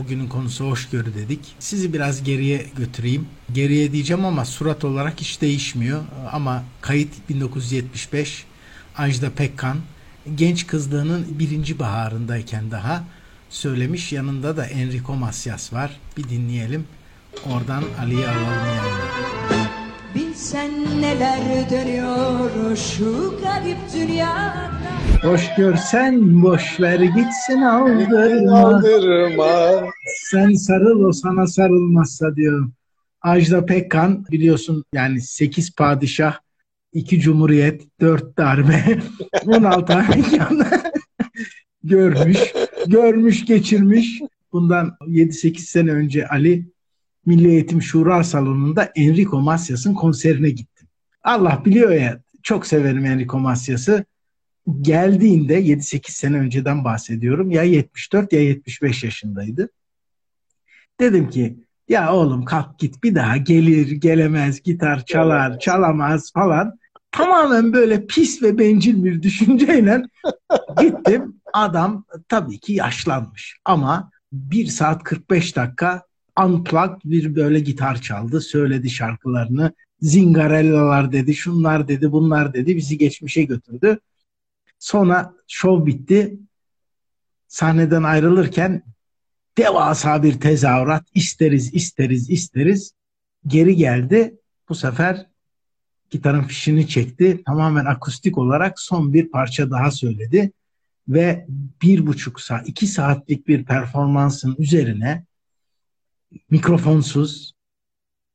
bugünün konusu hoşgörü dedik. Sizi biraz geriye götüreyim. Geriye diyeceğim ama surat olarak hiç değişmiyor. Ama kayıt 1975. Ajda Pekkan genç kızlığının birinci baharındayken daha söylemiş. Yanında da Enrico Macias var. Bir dinleyelim. Oradan Ali'yi alalım yanına. Bilsen neler dönüyor şu garip dünyada Hoş görsen boş ver gitsin aldırma. Aldırma. Sen sarıl o sana sarılmazsa diyor. Ajda Pekkan biliyorsun yani 8 padişah, 2 cumhuriyet, 4 darbe, 16 harekat görmüş, görmüş, geçirmiş. Bundan 7-8 sene önce Ali Milli Eğitim Şura Salonu'nda Enrico Macias'ın konserine gittim. Allah biliyor ya çok severim Enrico Macias'ı. Geldiğinde 7-8 sene önceden bahsediyorum. Ya 74 ya 75 yaşındaydı. Dedim ki ya oğlum kalk git bir daha gelir gelemez gitar çalar çalamaz falan. Tamamen böyle pis ve bencil bir düşünceyle gittim. Adam tabii ki yaşlanmış ama 1 saat 45 dakika unplugged bir böyle gitar çaldı. Söyledi şarkılarını. Zingarellalar dedi, şunlar dedi, bunlar dedi. Bizi geçmişe götürdü. Sonra şov bitti. Sahneden ayrılırken devasa bir tezahürat isteriz, isteriz, isteriz. Geri geldi. Bu sefer gitarın fişini çekti. Tamamen akustik olarak son bir parça daha söyledi. Ve bir buçuk saat, iki saatlik bir performansın üzerine mikrofonsuz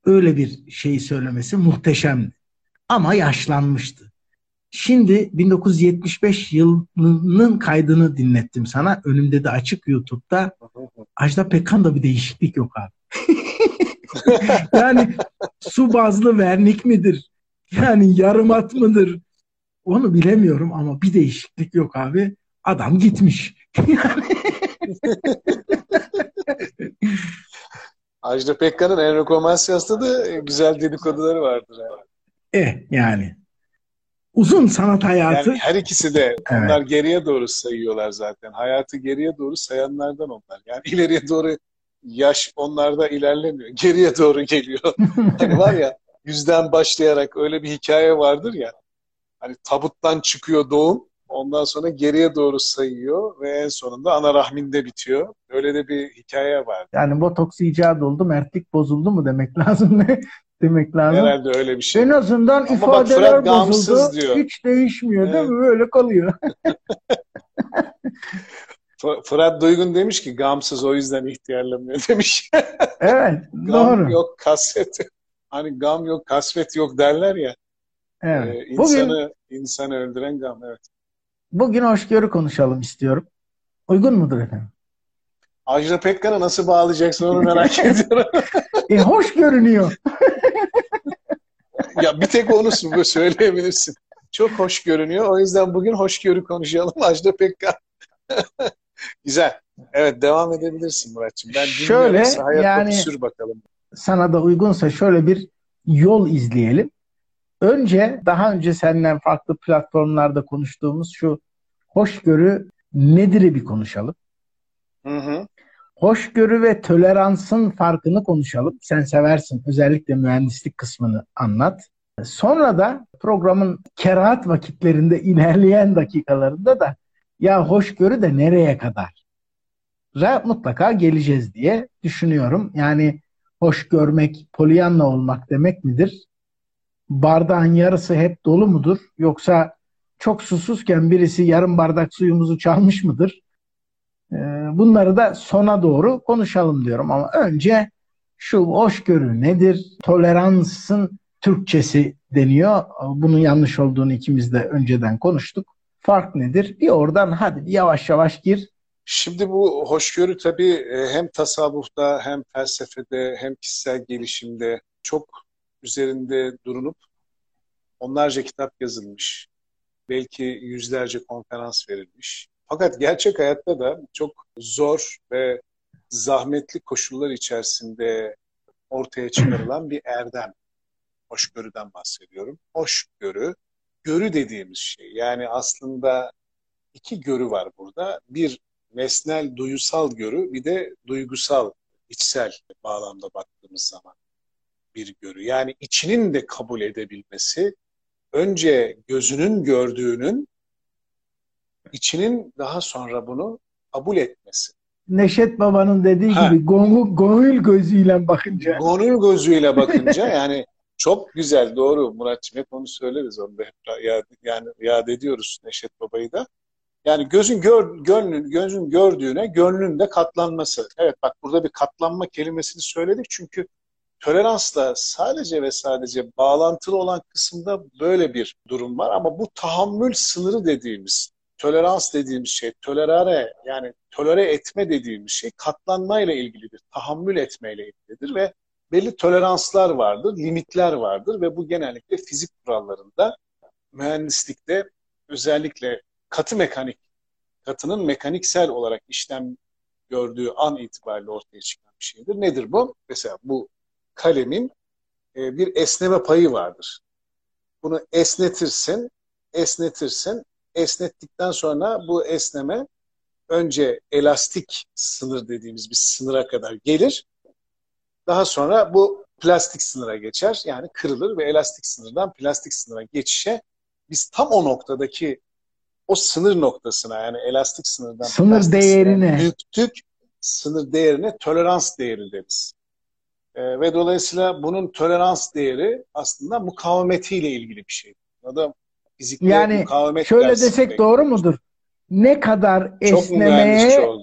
öyle bir şey söylemesi muhteşemdi. Ama yaşlanmıştı. Şimdi 1975 yılının kaydını dinlettim sana. Önümde de açık YouTube'da. Ajda Pekkan'da bir değişiklik yok abi. yani su bazlı vernik midir? Yani yarım at mıdır? Onu bilemiyorum ama bir değişiklik yok abi. Adam gitmiş. yani Ajda Pekkan'ın Enrico Macias'ta da güzel dedikoduları vardır. Yani. E yani uzun sanat hayatı. Yani her ikisi de onlar geriye doğru sayıyorlar zaten. Hayatı geriye doğru sayanlardan onlar. Yani ileriye doğru yaş onlarda ilerlemiyor. Geriye doğru geliyor. hani var ya yüzden başlayarak öyle bir hikaye vardır ya. Hani tabuttan çıkıyor doğum. Ondan sonra geriye doğru sayıyor ve en sonunda ana rahminde bitiyor. Öyle de bir hikaye var. Yani botoks icat oldu, mertlik bozuldu mu demek lazım ne? demek lazım. Herhalde öyle bir şey. En azından Ama bak ifadeler gamsız bozuldu. diyor. Hiç değişmiyor değil Evet. mi? Böyle kalıyor. Fırat Duygun demiş ki gamsız o yüzden ihtiyarlamıyor demiş. evet, Gam doğru. yok kasvet. Hani gam yok kasvet yok derler ya. Evet. Ee, Bugün insanı, insanı öldüren gam evet. Bugün hoşgörü konuşalım istiyorum. Uygun mudur efendim? Ajda Pekkan'ı nasıl bağlayacaksın onu merak ediyorum. E, hoş görünüyor. ya bir tek onu söyleyebilirsin. Çok hoş görünüyor. O yüzden bugün hoşgörü konuşalım. Ajda Pekkan. Güzel. Evet devam edebilirsin Muratçım. Ben Şöyle, yani- sür bakalım. Sana da uygunsa şöyle bir yol izleyelim. Önce daha önce senden farklı platformlarda konuştuğumuz şu hoşgörü nedir'i bir konuşalım. Hı hı. Hoşgörü ve toleransın farkını konuşalım. Sen seversin. Özellikle mühendislik kısmını anlat. Sonra da programın kerahat vakitlerinde ilerleyen dakikalarında da ya hoşgörü de nereye kadar? Ra mutlaka geleceğiz diye düşünüyorum. Yani hoş görmek, polyanla olmak demek midir? Bardağın yarısı hep dolu mudur? Yoksa çok susuzken birisi yarım bardak suyumuzu çalmış mıdır? Ee, Bunları da sona doğru konuşalım diyorum ama önce şu hoşgörü nedir? Toleransın Türkçesi deniyor. Bunun yanlış olduğunu ikimiz de önceden konuştuk. Fark nedir? Bir oradan hadi yavaş yavaş gir. Şimdi bu hoşgörü tabii e, hem tasavvufta hem felsefede hem kişisel gelişimde çok üzerinde durunup onlarca kitap yazılmış. Belki yüzlerce konferans verilmiş. Fakat gerçek hayatta da çok zor ve zahmetli koşullar içerisinde ortaya çıkarılan bir erdem. Hoşgörüden bahsediyorum. Hoşgörü, görü dediğimiz şey. Yani aslında iki görü var burada. Bir nesnel duyusal görü bir de duygusal, içsel bağlamda baktığımız zaman bir görü. Yani içinin de kabul edebilmesi, önce gözünün gördüğünün içinin daha sonra bunu kabul etmesi. Neşet Baba'nın dediği ha. gibi gönül, gönül gözüyle bakınca. Gönül gözüyle bakınca yani çok güzel doğru Muratçım hep onu söyleriz onu da hep yad, yani yad ediyoruz Neşet Baba'yı da. Yani gözün gör, gönlün, gözün gördüğüne gönlün de katlanması. Evet bak burada bir katlanma kelimesini söyledik çünkü toleransla sadece ve sadece bağlantılı olan kısımda böyle bir durum var ama bu tahammül sınırı dediğimiz tolerans dediğimiz şey, tolerare yani tolere etme dediğimiz şey katlanmayla ilgilidir, tahammül etmeyle ilgilidir ve belli toleranslar vardır, limitler vardır ve bu genellikle fizik kurallarında, mühendislikte özellikle katı mekanik, katının mekaniksel olarak işlem gördüğü an itibariyle ortaya çıkan bir şeydir. Nedir bu? Mesela bu kalemin e, bir esneme payı vardır. Bunu esnetirsin, esnetirsin, esnettikten sonra bu esneme önce elastik sınır dediğimiz bir sınıra kadar gelir. Daha sonra bu plastik sınıra geçer. Yani kırılır ve elastik sınırdan plastik sınıra geçişe biz tam o noktadaki o sınır noktasına yani elastik sınırdan sınır değerine büyüktük sınır değerine tolerans değeri deriz. Ee, ve dolayısıyla bunun tolerans değeri aslında mukavemetiyle ilgili bir şey. O da fizikte yani mukavemet şöyle desek doğru mudur? Ne kadar esnemeye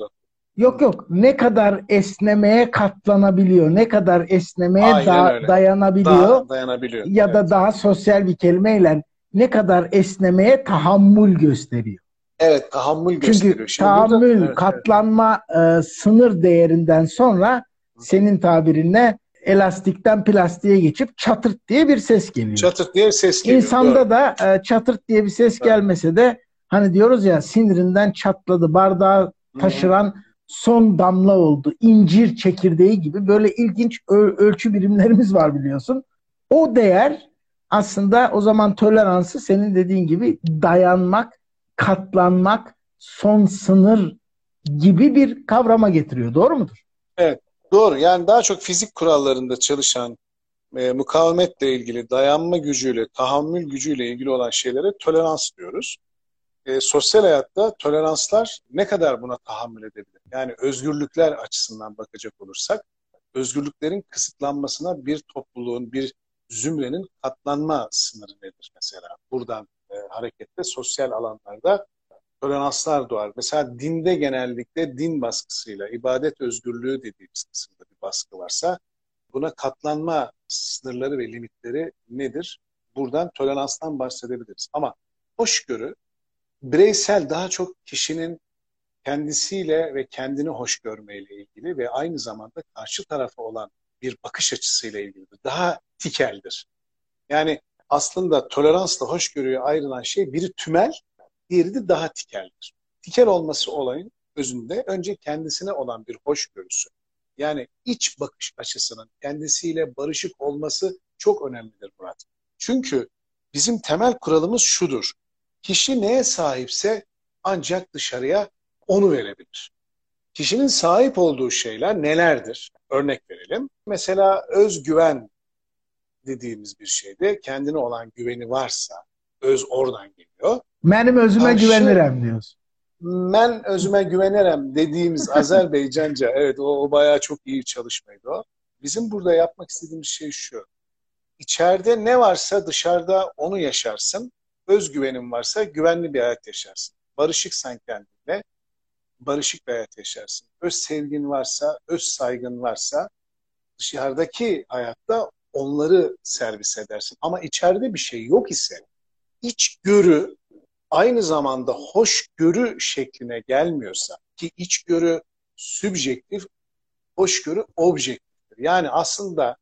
Yok yok. Ne kadar esnemeye katlanabiliyor, ne kadar esnemeye da, dayanabiliyor, daha dayanabiliyor ya evet. da daha sosyal bir kelimeyle ne kadar esnemeye tahammül gösteriyor. Evet, tahammül Çünkü gösteriyor. Çünkü tahammül, burada, evet, katlanma evet. E, sınır değerinden sonra senin tabirinle elastikten plastiğe geçip çatırt diye bir ses geliyor. Çatırt diye bir ses geliyor. İnsanda doğru. da e, çatırt diye bir ses evet. gelmese de hani diyoruz ya sinirinden çatladı, bardağı taşıran Hı-hı. son damla oldu. incir çekirdeği gibi böyle ilginç öl- ölçü birimlerimiz var biliyorsun. O değer aslında o zaman toleransı senin dediğin gibi dayanmak, katlanmak, son sınır gibi bir kavrama getiriyor. Doğru mudur? Evet. Doğru. Yani daha çok fizik kurallarında çalışan e, mukavemetle ilgili, dayanma gücüyle, tahammül gücüyle ilgili olan şeylere tolerans diyoruz. E, sosyal hayatta toleranslar ne kadar buna tahammül edebilir? Yani özgürlükler açısından bakacak olursak, özgürlüklerin kısıtlanmasına bir topluluğun, bir zümrenin katlanma sınırı nedir mesela? Buradan e, hareketle sosyal alanlarda toleranslar doğar. Mesela dinde genellikle din baskısıyla, ibadet özgürlüğü dediğimiz kısımda bir baskı varsa buna katlanma sınırları ve limitleri nedir? Buradan toleranstan bahsedebiliriz. Ama hoşgörü bireysel daha çok kişinin kendisiyle ve kendini hoş görmeyle ilgili ve aynı zamanda karşı tarafa olan bir bakış açısıyla ilgilidir. Daha tikeldir. Yani aslında toleransla hoşgörüye ayrılan şey biri tümel, Diğeri de daha tikeldir. Tikel olması olayın özünde önce kendisine olan bir hoşgörüsü. Yani iç bakış açısının kendisiyle barışık olması çok önemlidir Murat. Çünkü bizim temel kuralımız şudur. Kişi neye sahipse ancak dışarıya onu verebilir. Kişinin sahip olduğu şeyler nelerdir? Örnek verelim. Mesela özgüven dediğimiz bir şeyde kendine olan güveni varsa, öz oradan geliyor. Benim özüme Karşı, güvenirim diyorsun. Ben özüme güvenirim dediğimiz Azerbaycanca evet o, o bayağı çok iyi çalışmaydı o. Bizim burada yapmak istediğimiz şey şu. İçeride ne varsa dışarıda onu yaşarsın. Özgüvenin varsa güvenli bir hayat yaşarsın. Barışıksan kendinle barışık bir hayat yaşarsın. Öz sevgin varsa, öz saygın varsa dışarıdaki hayatta onları servis edersin. Ama içeride bir şey yok ise içgörü aynı zamanda hoşgörü şekline gelmiyorsa ki içgörü sübjektif, hoşgörü objektiftir. Yani aslında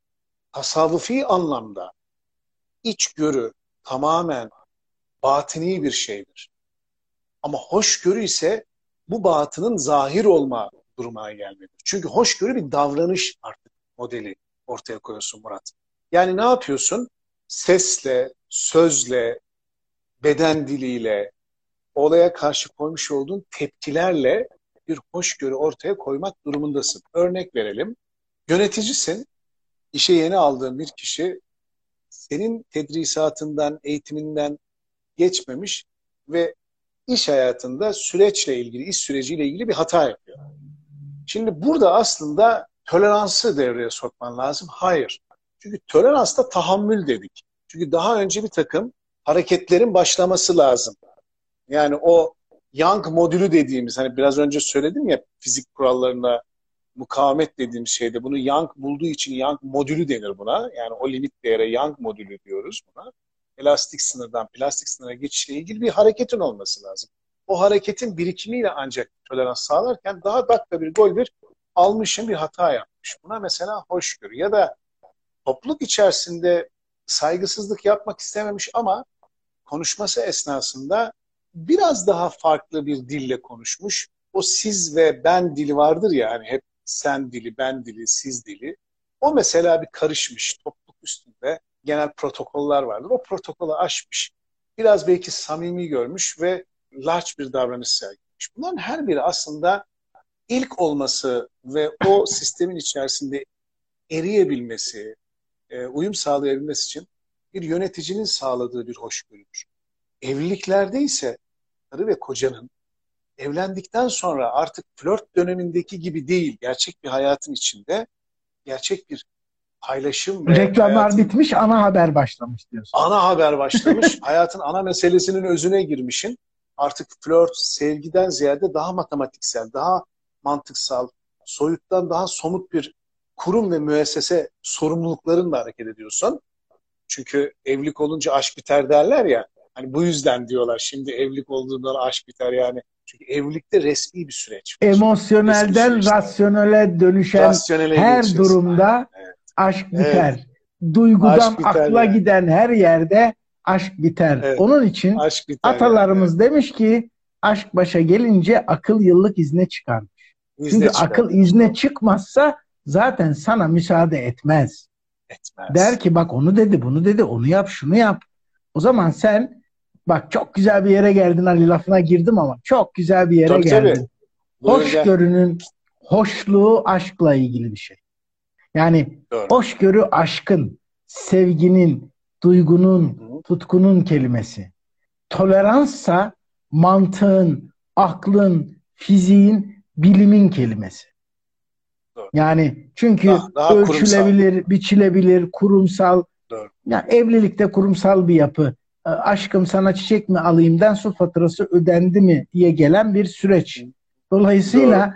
tasavvufi anlamda içgörü tamamen batini bir şeydir. Ama hoşgörü ise bu batının zahir olma durumuna gelmelidir. Çünkü hoşgörü bir davranış artık modeli ortaya koyuyorsun Murat. Yani ne yapıyorsun? Sesle, sözle, beden diliyle, olaya karşı koymuş olduğun tepkilerle bir hoşgörü ortaya koymak durumundasın. Örnek verelim. Yöneticisin, işe yeni aldığın bir kişi senin tedrisatından, eğitiminden geçmemiş ve iş hayatında süreçle ilgili, iş süreciyle ilgili bir hata yapıyor. Şimdi burada aslında toleransı devreye sokman lazım. Hayır. Çünkü toleransta tahammül dedik. Çünkü daha önce bir takım hareketlerin başlaması lazım. Yani o Young modülü dediğimiz hani biraz önce söyledim ya fizik kurallarına mukavemet dediğimiz şeyde bunu Young bulduğu için Young modülü denir buna. Yani o limit değere Young modülü diyoruz buna. Elastik sınırdan plastik sınıra geçişle ilgili bir hareketin olması lazım. O hareketin birikimiyle ancak tolerans sağlarken daha dakika bir gol bir almışım bir hata yapmış. Buna mesela hoşgörü ya da topluluk içerisinde saygısızlık yapmak istememiş ama konuşması esnasında biraz daha farklı bir dille konuşmuş. O siz ve ben dili vardır ya hani hep sen dili, ben dili, siz dili. O mesela bir karışmış topluluk üstünde genel protokoller vardır. O protokolü aşmış. Biraz belki samimi görmüş ve large bir davranış sergilemiş. Bunların her biri aslında ilk olması ve o sistemin içerisinde eriyebilmesi, e, uyum sağlayabilmesi için bir yöneticinin sağladığı bir hoşgörüdür. Evliliklerde ise karı ve kocanın evlendikten sonra artık flört dönemindeki gibi değil, gerçek bir hayatın içinde gerçek bir paylaşım ve reklamlar hayatın, bitmiş, ana haber başlamış diyorsun. Ana haber başlamış, hayatın ana meselesinin özüne girmişin. Artık flört sevgiden ziyade daha matematiksel, daha mantıksal, soyuttan daha somut bir kurum ve müessese sorumluluklarınla hareket ediyorsun. Çünkü evlilik olunca aşk biter derler ya. Hani bu yüzden diyorlar şimdi evlilik olduğunda aşk biter yani. Çünkü evlilikte resmi bir süreç. Var. Emosyonelden resmi rasyonele dönüşen rasyonele her durumda evet. aşk biter. Evet. Duygudan aşk biter akla yani. giden her yerde aşk biter. Evet. Onun için aşk biter atalarımız yani. demiş ki aşk başa gelince akıl yıllık izne çıkarmış. İzne Çünkü çıkar. akıl izne çıkmazsa zaten sana müsaade etmez. Etmez. Der ki bak onu dedi, bunu dedi, onu yap, şunu yap. O zaman sen bak çok güzel bir yere geldin Ali lafına girdim ama çok güzel bir yere tabii, geldin. Tabii. Hoşgörünün hoşluğu aşkla ilgili bir şey. Yani Doğru. hoşgörü aşkın, sevginin, duygunun, tutkunun kelimesi. Toleranssa mantığın, aklın, fiziğin, bilimin kelimesi. Yani çünkü daha, daha ölçülebilir, kurumsal. biçilebilir, kurumsal. Doğru. Yani evlilikte kurumsal bir yapı. E, aşkım sana çiçek mi alayımdan su faturası ödendi mi diye gelen bir süreç. Dolayısıyla Doğru.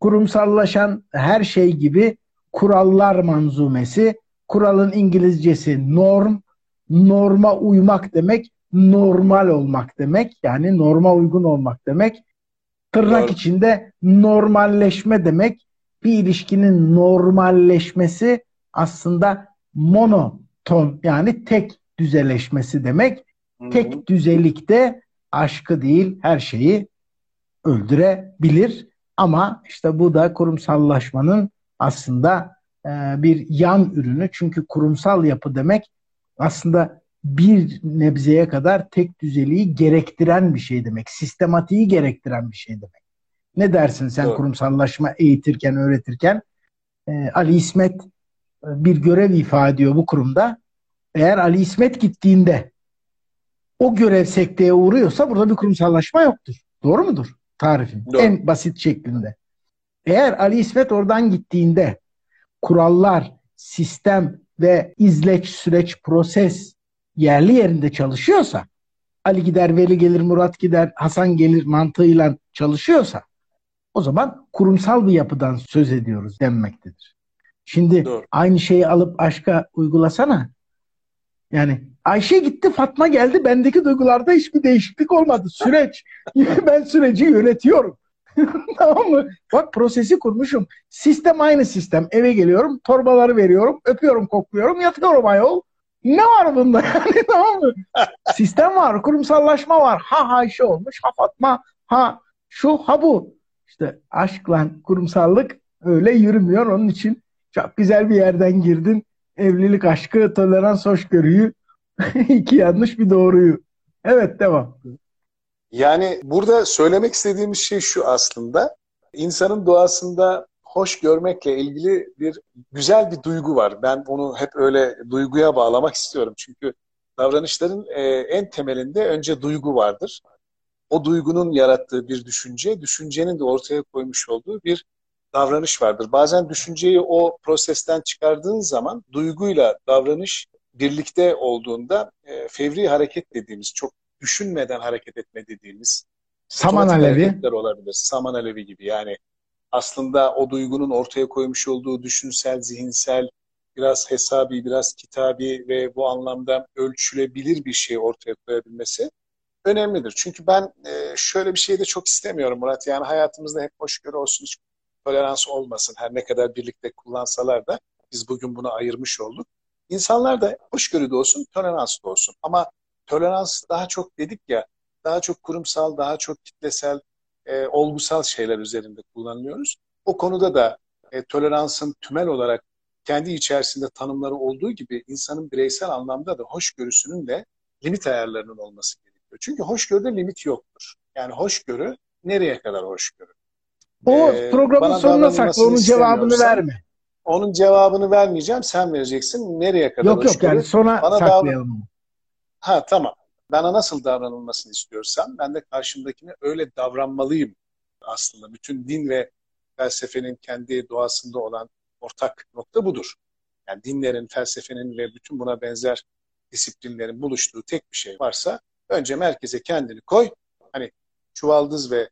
kurumsallaşan her şey gibi kurallar manzumesi, kuralın İngilizcesi norm, norma uymak demek, normal olmak demek. Yani norma uygun olmak demek. Tırnak Doğru. içinde normalleşme demek bir ilişkinin normalleşmesi aslında monoton yani tek düzeleşmesi demek. Hı-hı. Tek düzelikte aşkı değil her şeyi öldürebilir. Ama işte bu da kurumsallaşmanın aslında e, bir yan ürünü. Çünkü kurumsal yapı demek aslında bir nebzeye kadar tek düzeliği gerektiren bir şey demek. Sistematiği gerektiren bir şey demek. Ne dersin sen Doğru. kurumsallaşma eğitirken, öğretirken? Ee, Ali İsmet e, bir görev ifade ediyor bu kurumda. Eğer Ali İsmet gittiğinde o görev sekteye uğruyorsa burada bir kurumsallaşma yoktur. Doğru mudur? Tarifin. Doğru. En basit şeklinde. Eğer Ali İsmet oradan gittiğinde kurallar, sistem ve izleç, süreç, proses yerli yerinde çalışıyorsa Ali gider, Veli gelir, Murat gider, Hasan gelir mantığıyla çalışıyorsa o zaman kurumsal bir yapıdan söz ediyoruz denmektedir. Şimdi Doğru. aynı şeyi alıp aşka uygulasana. Yani Ayşe gitti, Fatma geldi. Bendeki duygularda hiçbir değişiklik olmadı. Süreç. ben süreci yönetiyorum. tamam mı? Bak prosesi kurmuşum. Sistem aynı sistem. Eve geliyorum, torbaları veriyorum, öpüyorum, kokluyorum, yatıyorum ayol. Ne var bunda yani tamam mı? sistem var, kurumsallaşma var. Ha Ayşe olmuş, ha Fatma, ha şu, ha bu. İşte aşkla kurumsallık öyle yürümüyor. Onun için çok güzel bir yerden girdin. Evlilik aşkı, tolerans, hoşgörüyü, iki yanlış bir doğruyu. Evet devam. Yani burada söylemek istediğimiz şey şu aslında. insanın doğasında hoş görmekle ilgili bir güzel bir duygu var. Ben onu hep öyle duyguya bağlamak istiyorum. Çünkü davranışların e, en temelinde önce duygu vardır. O duygunun yarattığı bir düşünce, düşüncenin de ortaya koymuş olduğu bir davranış vardır. Bazen düşünceyi o prosesten çıkardığın zaman duyguyla davranış birlikte olduğunda e, fevri hareket dediğimiz, çok düşünmeden hareket etme dediğimiz Saman alevi olabilir. Saman alevi gibi yani aslında o duygunun ortaya koymuş olduğu düşünsel, zihinsel, biraz hesabi, biraz kitabi ve bu anlamda ölçülebilir bir şey ortaya koyabilmesi önemlidir. Çünkü ben e, şöyle bir şey de çok istemiyorum Murat. Yani hayatımızda hep hoşgörü olsun, hiç tolerans olmasın. Her ne kadar birlikte kullansalar da biz bugün bunu ayırmış olduk. İnsanlar da hoşgörü de olsun, tolerans da olsun. Ama tolerans daha çok dedik ya, daha çok kurumsal, daha çok kitlesel, e, olgusal şeyler üzerinde kullanılıyoruz. O konuda da e, toleransın tümel olarak kendi içerisinde tanımları olduğu gibi insanın bireysel anlamda da hoşgörüsünün de limit ayarlarının olması gerekiyor. Çünkü hoşgörüde limit yoktur. Yani hoşgörü nereye kadar hoşgörü? O ee, programın sonuna sakla onun cevabını verme. Onun cevabını vermeyeceğim sen vereceksin. Nereye kadar Yok yok yani sona bana saklayalım. Davran- ha tamam. Bana nasıl davranılmasını istiyorsam ben de karşımdakine öyle davranmalıyım aslında. Bütün din ve felsefenin kendi doğasında olan ortak nokta budur. Yani dinlerin, felsefenin ve bütün buna benzer disiplinlerin buluştuğu tek bir şey varsa önce merkeze kendini koy. Hani çuvaldız ve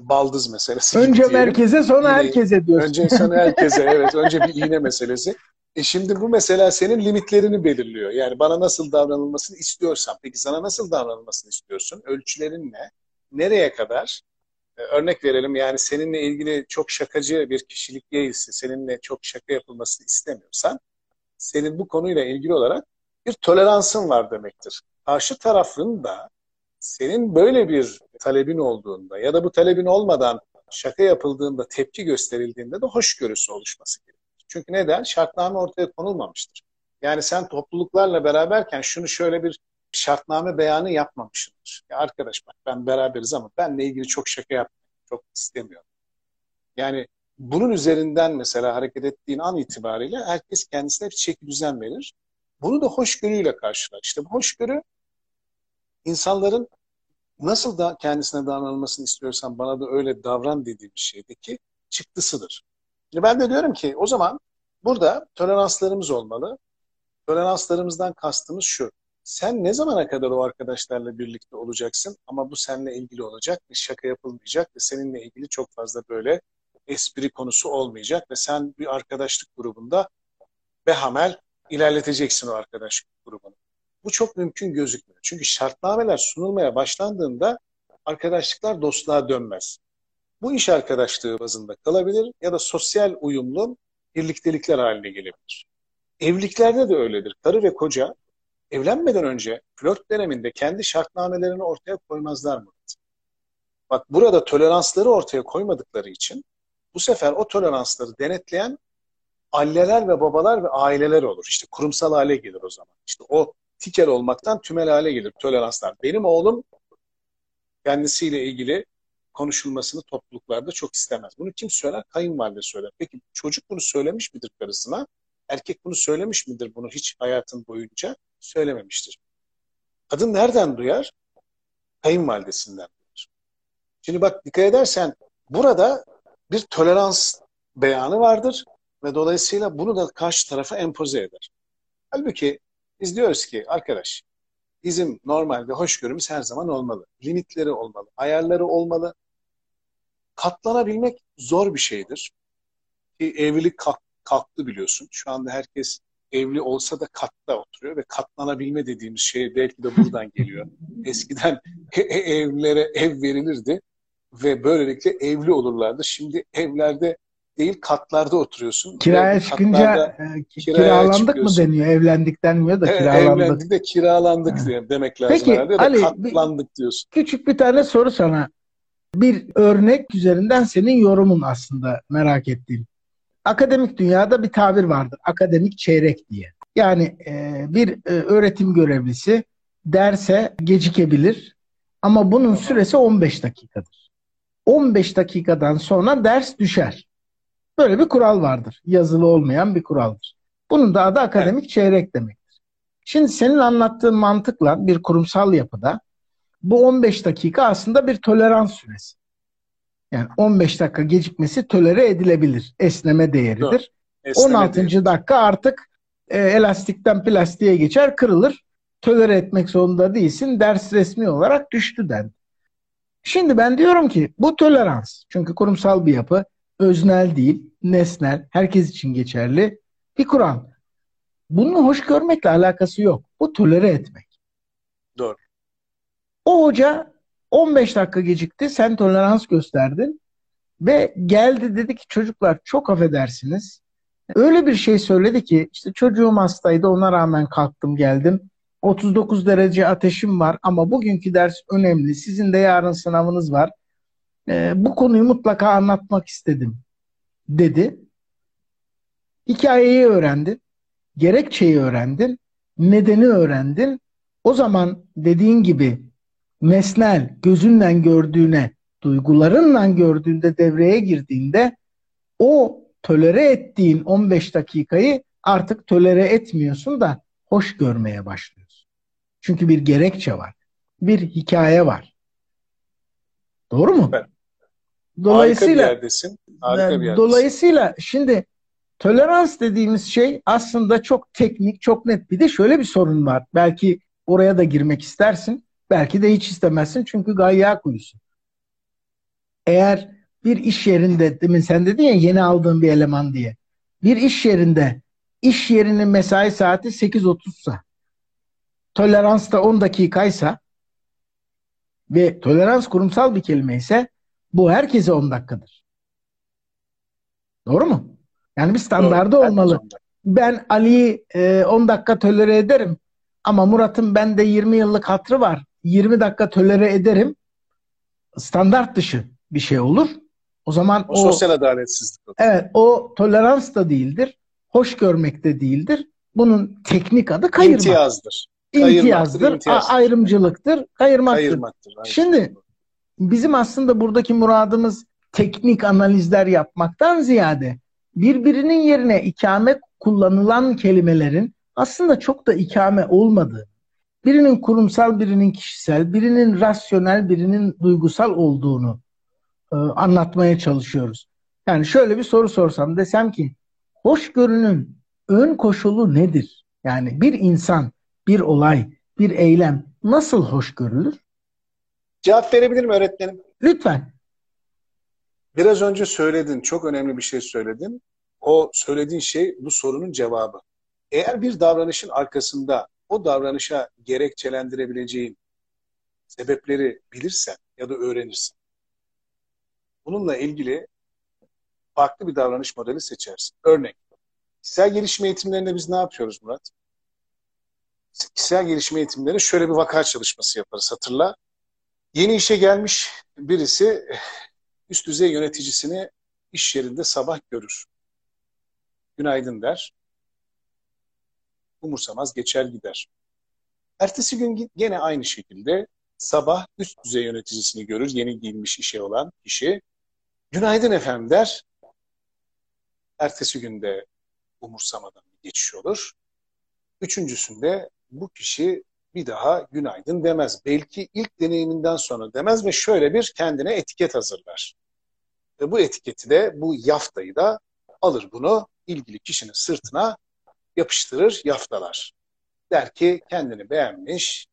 baldız meselesi. Önce merkeze sonra iğne, herkese diyorsun. Önce sonra herkese evet. Önce bir iğne meselesi. E şimdi bu mesela senin limitlerini belirliyor. Yani bana nasıl davranılmasını istiyorsan. Peki sana nasıl davranılmasını istiyorsun? Ölçülerin ne? Nereye kadar? Ee, örnek verelim yani seninle ilgili çok şakacı bir kişilik değilse, seninle çok şaka yapılmasını istemiyorsan, senin bu konuyla ilgili olarak bir toleransın var demektir. Karşı tarafın da senin böyle bir talebin olduğunda ya da bu talebin olmadan şaka yapıldığında, tepki gösterildiğinde de hoşgörüsü oluşması gerekir. Çünkü neden? Şartname ortaya konulmamıştır. Yani sen topluluklarla beraberken şunu şöyle bir şartname beyanı yapmamışsındır. Ya arkadaş bak ben beraberiz ama benle ilgili çok şaka yapmayın. Çok istemiyorum. Yani bunun üzerinden mesela hareket ettiğin an itibariyle herkes kendisine bir çeki düzen verir. Bunu da hoşgörüyle karşılar. İşte bu hoşgörü insanların nasıl da kendisine davranılmasını istiyorsan bana da öyle davran dediğim şeydeki çıktısıdır. Şimdi ben de diyorum ki o zaman burada toleranslarımız olmalı. Toleranslarımızdan kastımız şu. Sen ne zamana kadar o arkadaşlarla birlikte olacaksın ama bu seninle ilgili olacak ve şaka yapılmayacak ve seninle ilgili çok fazla böyle espri konusu olmayacak ve sen bir arkadaşlık grubunda behamel ilerleteceksin o arkadaşlık grubunu. Bu çok mümkün gözükmüyor. Çünkü şartnameler sunulmaya başlandığında arkadaşlıklar dostluğa dönmez. Bu iş arkadaşlığı bazında kalabilir ya da sosyal uyumlu birliktelikler haline gelebilir. Evliliklerde de öyledir. Karı ve koca evlenmeden önce flört döneminde kendi şartnamelerini ortaya koymazlar mı? Bak burada toleransları ortaya koymadıkları için bu sefer o toleransları denetleyen anneler ve babalar ve aileler olur. İşte kurumsal hale gelir o zaman. İşte o tikel olmaktan tümel hale gelir toleranslar. Benim oğlum kendisiyle ilgili konuşulmasını topluluklarda çok istemez. Bunu kim söyler? Kayınvalide söyler. Peki çocuk bunu söylemiş midir karısına? Erkek bunu söylemiş midir bunu hiç hayatın boyunca? Söylememiştir. Kadın nereden duyar? Kayınvalidesinden duyar. Şimdi bak dikkat edersen burada bir tolerans beyanı vardır ve dolayısıyla bunu da karşı tarafa empoze eder. Halbuki biz diyoruz ki arkadaş bizim normalde hoşgörümüz her zaman olmalı. Limitleri olmalı, ayarları olmalı. Katlanabilmek zor bir şeydir. Ki evlilik kalk, kalktı biliyorsun. Şu anda herkes evli olsa da katta oturuyor ve katlanabilme dediğimiz şey belki de buradan geliyor. Eskiden evlilere ev verilirdi ve böylelikle evli olurlardı. Şimdi evlerde değil katlarda oturuyorsun. Kiraya çıkınca e, kiralandık mı deniyor? Evlendik denmiyor da kiralandık. Evlendik de kiralandık ha. demek lazım. Peki herhalde. Ali katlandık diyorsun. Küçük bir tane soru sana. Bir örnek üzerinden senin yorumun aslında merak ettiğim. Akademik dünyada bir tabir vardır. Akademik çeyrek diye. Yani e, bir e, öğretim görevlisi derse gecikebilir ama bunun süresi 15 dakikadır. 15 dakikadan sonra ders düşer. Böyle bir kural vardır. Yazılı olmayan bir kuraldır. Bunun da adı akademik evet. çeyrek demektir. Şimdi senin anlattığın mantıkla bir kurumsal yapıda bu 15 dakika aslında bir tolerans süresi. Yani 15 dakika gecikmesi tolere edilebilir. Esneme değeridir. Esneme 16. Değeri. dakika artık e, elastikten plastiğe geçer, kırılır. Tolere etmek zorunda değilsin. Ders resmi olarak düştü dendi. Şimdi ben diyorum ki bu tolerans çünkü kurumsal bir yapı öznel değil, nesnel, herkes için geçerli bir kural. Bunun hoş görmekle alakası yok. Bu tolere etmek. Doğru. O hoca 15 dakika gecikti, sen tolerans gösterdin ve geldi dedi ki çocuklar çok affedersiniz. Öyle bir şey söyledi ki işte çocuğum hastaydı ona rağmen kalktım geldim. 39 derece ateşim var ama bugünkü ders önemli. Sizin de yarın sınavınız var. Ee, bu konuyu mutlaka anlatmak istedim dedi. Hikayeyi öğrendin. Gerekçeyi öğrendin. Nedeni öğrendin. O zaman dediğin gibi mesnel gözünle gördüğüne duygularınla gördüğünde devreye girdiğinde o tolere ettiğin 15 dakikayı artık tolere etmiyorsun da hoş görmeye başlıyorsun. Çünkü bir gerekçe var. Bir hikaye var. Doğru mu? Evet. Dolayısıyla Harika bir yerdesin. Harika bir yerdesin. Dolayısıyla şimdi tolerans dediğimiz şey aslında çok teknik, çok net. Bir de şöyle bir sorun var. Belki oraya da girmek istersin. Belki de hiç istemezsin çünkü gayya kuyusu. Eğer bir iş yerinde, demin sen dedin ya yeni aldığın bir eleman diye. Bir iş yerinde iş yerinin mesai saati 8.30'sa tolerans da 10 dakikaysa ve tolerans kurumsal bir kelime ise bu herkese 10 dakikadır. Doğru mu? Yani bir standardı Doğru, olmalı. Ben Ali'yi e, 10 dakika tolere ederim ama Murat'ın bende 20 yıllık hatrı var. 20 dakika tolere ederim. Standart dışı bir şey olur. O zaman o, o sosyal adaletsizlik. Olur. Evet, o tolerans da değildir. Hoş görmek de değildir. Bunun teknik adı kayırmak. İmtiyazdır. İmtiyazdır, imtiyazdır. ayrımcılıktır, kayırmaktır. kayırmaktır Şimdi bizim aslında buradaki muradımız teknik analizler yapmaktan ziyade birbirinin yerine ikame kullanılan kelimelerin aslında çok da ikame olmadığı, birinin kurumsal, birinin kişisel, birinin rasyonel, birinin duygusal olduğunu e, anlatmaya çalışıyoruz. Yani şöyle bir soru sorsam desem ki hoşgörünün ön koşulu nedir? Yani bir insan, bir olay, bir eylem nasıl hoş görülür? Cevap verebilir mi öğretmenim? Lütfen. Biraz önce söyledin, çok önemli bir şey söyledin. O söylediğin şey bu sorunun cevabı. Eğer bir davranışın arkasında o davranışa gerekçelendirebileceğin sebepleri bilirsen ya da öğrenirsen, bununla ilgili farklı bir davranış modeli seçersin. Örnek, kişisel gelişim eğitimlerinde biz ne yapıyoruz Murat? Kişisel gelişim eğitimlerinde şöyle bir vaka çalışması yaparız hatırla. Yeni işe gelmiş birisi üst düzey yöneticisini iş yerinde sabah görür. Günaydın der. Umursamaz geçer gider. Ertesi gün gene aynı şekilde sabah üst düzey yöneticisini görür. Yeni giyinmiş işe olan kişi. Günaydın efendim der. Ertesi günde umursamadan geçiş olur. Üçüncüsünde bu kişi bir daha günaydın demez. Belki ilk deneyiminden sonra demez ve şöyle bir kendine etiket hazırlar. Ve bu etiketi de, bu yaftayı da alır bunu ilgili kişinin sırtına yapıştırır, yaftalar. Der ki kendini beğenmiş,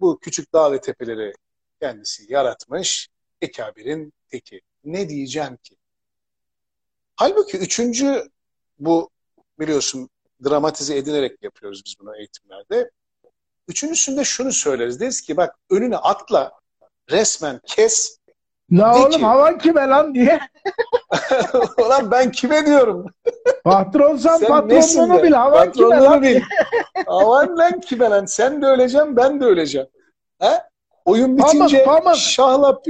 bu küçük dağ ve tepeleri kendisi yaratmış, ekabirin teki. Ne diyeceğim ki? Halbuki üçüncü bu biliyorsun dramatize edinerek yapıyoruz biz bunu eğitimlerde. Üçüncüsünde şunu söyleriz. Deriz ki bak önüne atla resmen kes. La oğlum ki, havan kime lan diye. Ulan ben kime diyorum? Patronsan patronluğunu bil. Havan kime lan bil. havan lan kime lan? Sen de öleceksin ben de öleceğim. He? Oyun bitince pamuk, pamuk. şahlap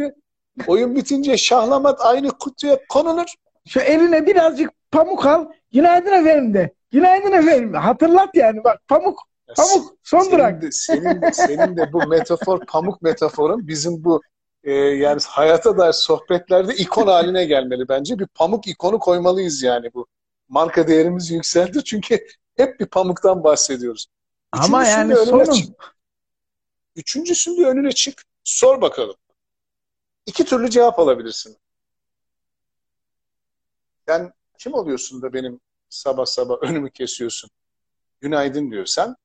oyun bitince şahlamat aynı kutuya konulur. Şu eline birazcık pamuk al. Günaydın efendim de. Günaydın efendim. Hatırlat yani bak pamuk. Pamuk son senin bırak. De, senin, senin de bu metafor pamuk metaforun bizim bu e, yani hayata dair sohbetlerde ikon haline gelmeli bence. Bir pamuk ikonu koymalıyız yani bu. Marka değerimiz yükseldi çünkü hep bir pamuktan bahsediyoruz. Ama yani sorun. Çık. Üçüncüsünde önüne çık. Sor bakalım. İki türlü cevap alabilirsin. Sen kim oluyorsun da benim sabah sabah önümü kesiyorsun? Günaydın diyorsan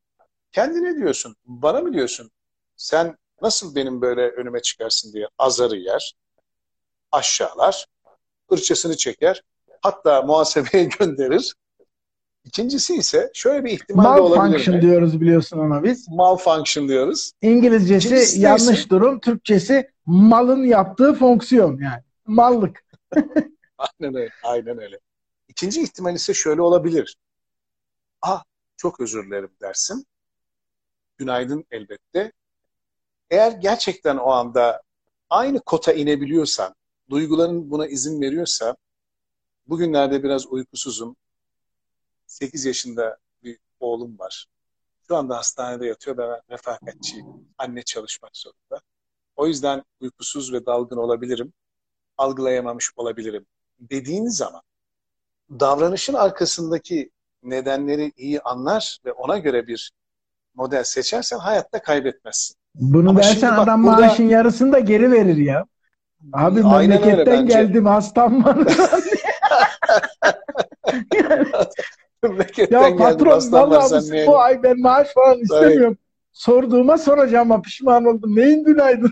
kendine diyorsun. Bana mı diyorsun? Sen nasıl benim böyle önüme çıkarsın diye azarı yer, aşağılar, ırçasını çeker, hatta muhasebeye gönderir. İkincisi ise şöyle bir ihtimal de olabilir Malfunction diyoruz biliyorsun ona biz. Malfunction diyoruz. İngilizcesi İkincisi yanlış ise, durum, Türkçesi malın yaptığı fonksiyon yani. Mallık. aynen öyle, aynen öyle. İkinci ihtimal ise şöyle olabilir. Ah çok özür dilerim dersin. Günaydın elbette. Eğer gerçekten o anda aynı kota inebiliyorsan, duyguların buna izin veriyorsa, bugünlerde biraz uykusuzum. 8 yaşında bir oğlum var. Şu anda hastanede yatıyor ve ben refakatçiyim. Anne çalışmak zorunda. O yüzden uykusuz ve dalgın olabilirim. Algılayamamış olabilirim. Dediğin zaman davranışın arkasındaki nedenleri iyi anlar ve ona göre bir model seçersen hayatta kaybetmezsin. Bunu Ama dersen adam burada... maaşın yarısını da geri verir ya. Abi Aynen memleketten geldim hastam var. ya patron vallahi bu ay ben maaş falan istemiyorum. Sorduğuma soracağım ama pişman oldum. Neyin günaydın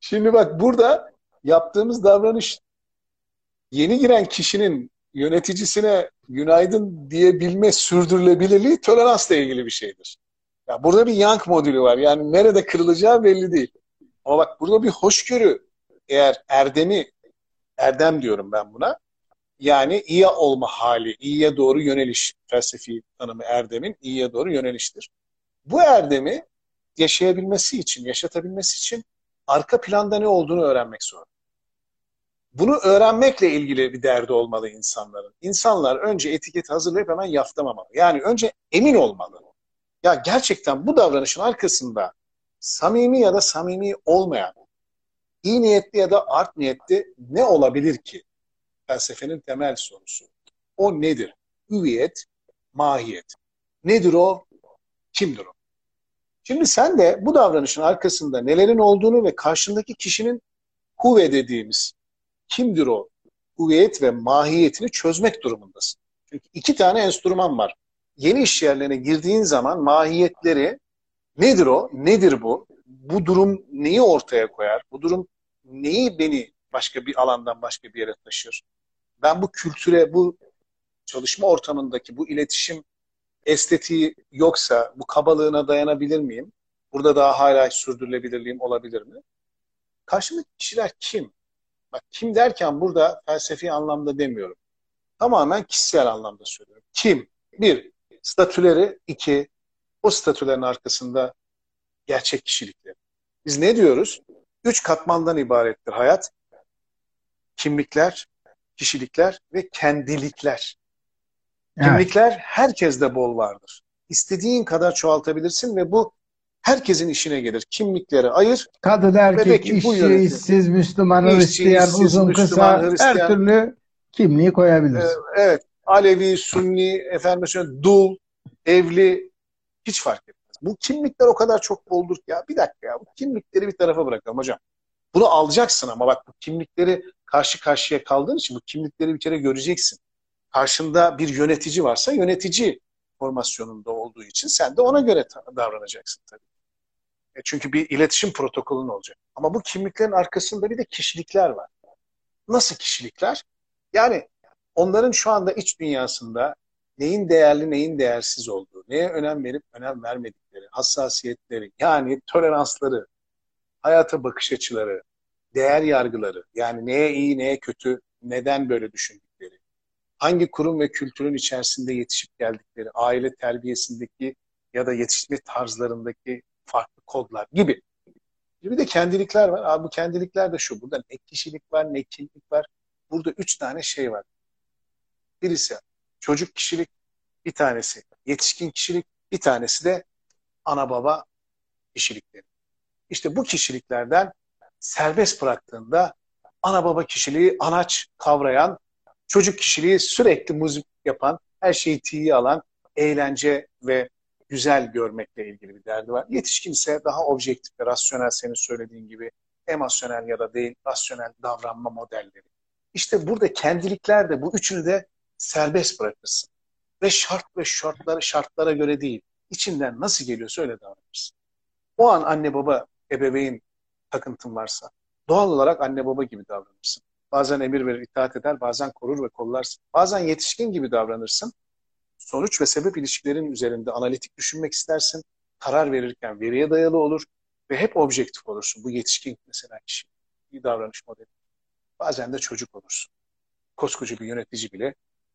Şimdi bak burada yaptığımız davranış yeni giren kişinin yöneticisine günaydın diyebilme sürdürülebilirliği toleransla ilgili bir şeydir. Ya burada bir yank modülü var. Yani nerede kırılacağı belli değil. Ama bak burada bir hoşgörü eğer erdemi erdem diyorum ben buna. Yani iyi olma hali, iyiye doğru yöneliş felsefi tanımı erdemin iyiye doğru yöneliştir. Bu erdemi yaşayabilmesi için, yaşatabilmesi için arka planda ne olduğunu öğrenmek zorunda. Bunu öğrenmekle ilgili bir derdi olmalı insanların. İnsanlar önce etiket hazırlayıp hemen yaftamamalı. Yani önce emin olmalı. Ya gerçekten bu davranışın arkasında samimi ya da samimi olmayan, iyi niyetli ya da art niyetli ne olabilir ki? Felsefenin temel sorusu. O nedir? Hüviyet, mahiyet. Nedir o? Kimdir o? Şimdi sen de bu davranışın arkasında nelerin olduğunu ve karşındaki kişinin huve dediğimiz kimdir o hüviyet ve mahiyetini çözmek durumundasın. Çünkü iki tane enstrüman var. Yeni iş yerlerine girdiğin zaman mahiyetleri nedir o? Nedir bu? Bu durum neyi ortaya koyar? Bu durum neyi beni başka bir alandan başka bir yere taşır? Ben bu kültüre, bu çalışma ortamındaki bu iletişim estetiği yoksa bu kabalığına dayanabilir miyim? Burada daha hala sürdürülebilirliğim olabilir mi? Karşımdaki kişiler kim? Bak kim derken burada felsefi anlamda demiyorum. Tamamen kişisel anlamda söylüyorum. Kim? Bir, statüleri. iki o statülerin arkasında gerçek kişilikleri. Biz ne diyoruz? Üç katmandan ibarettir hayat. Kimlikler, kişilikler ve kendilikler. Evet. Kimlikler herkeste bol vardır. İstediğin kadar çoğaltabilirsin ve bu herkesin işine gelir. Kimlikleri ayır. Kadın erkek, işçi, işsiz, Müslüman, Hristiyan, uzun, Müslüman, kısa Hristiyan, her türlü kimliği koyabilirsin. Ee, evet. Alevi, Sunni, efendim dul, evli hiç fark etmez. Bu kimlikler o kadar çok boldur ki ya bir dakika ya bu kimlikleri bir tarafa bırakalım hocam. Bunu alacaksın ama bak bu kimlikleri karşı karşıya kaldığın için bu kimlikleri bir kere göreceksin. Karşında bir yönetici varsa yönetici formasyonunda olduğu için sen de ona göre davranacaksın tabii. E çünkü bir iletişim protokolün olacak. Ama bu kimliklerin arkasında bir de kişilikler var. Nasıl kişilikler? Yani onların şu anda iç dünyasında neyin değerli, neyin değersiz olduğu, neye önem verip önem vermedikleri, hassasiyetleri, yani toleransları, hayata bakış açıları, değer yargıları, yani neye iyi, neye kötü, neden böyle düşündükleri, hangi kurum ve kültürün içerisinde yetişip geldikleri, aile terbiyesindeki ya da yetişme tarzlarındaki kodlar gibi. Bir de kendilikler var. Abi bu kendilikler de şu. Burada ne kişilik var, ne kimlik var. Burada üç tane şey var. Birisi çocuk kişilik, bir tanesi yetişkin kişilik, bir tanesi de ana baba kişilikleri. İşte bu kişiliklerden serbest bıraktığında ana baba kişiliği anaç kavrayan, çocuk kişiliği sürekli müzik yapan, her şeyi tiye alan, eğlence ve güzel görmekle ilgili bir derdi var. Yetişkin ise daha objektif ve rasyonel senin söylediğin gibi emosyonel ya da değil rasyonel davranma modelleri. İşte burada kendilikler de bu üçünü de serbest bırakırsın. Ve şart ve şartlara, şartlara göre değil. İçinden nasıl geliyorsa öyle davranırsın. O an anne baba ebeveyn takıntın varsa doğal olarak anne baba gibi davranırsın. Bazen emir verir, itaat eder, bazen korur ve kollarsın. Bazen yetişkin gibi davranırsın. Sonuç ve sebep ilişkilerin üzerinde analitik düşünmek istersin. Karar verirken veriye dayalı olur ve hep objektif olursun. Bu yetişkin mesela kişi. Bir davranış modeli. Bazen de çocuk olursun. Koskoca bir yönetici bile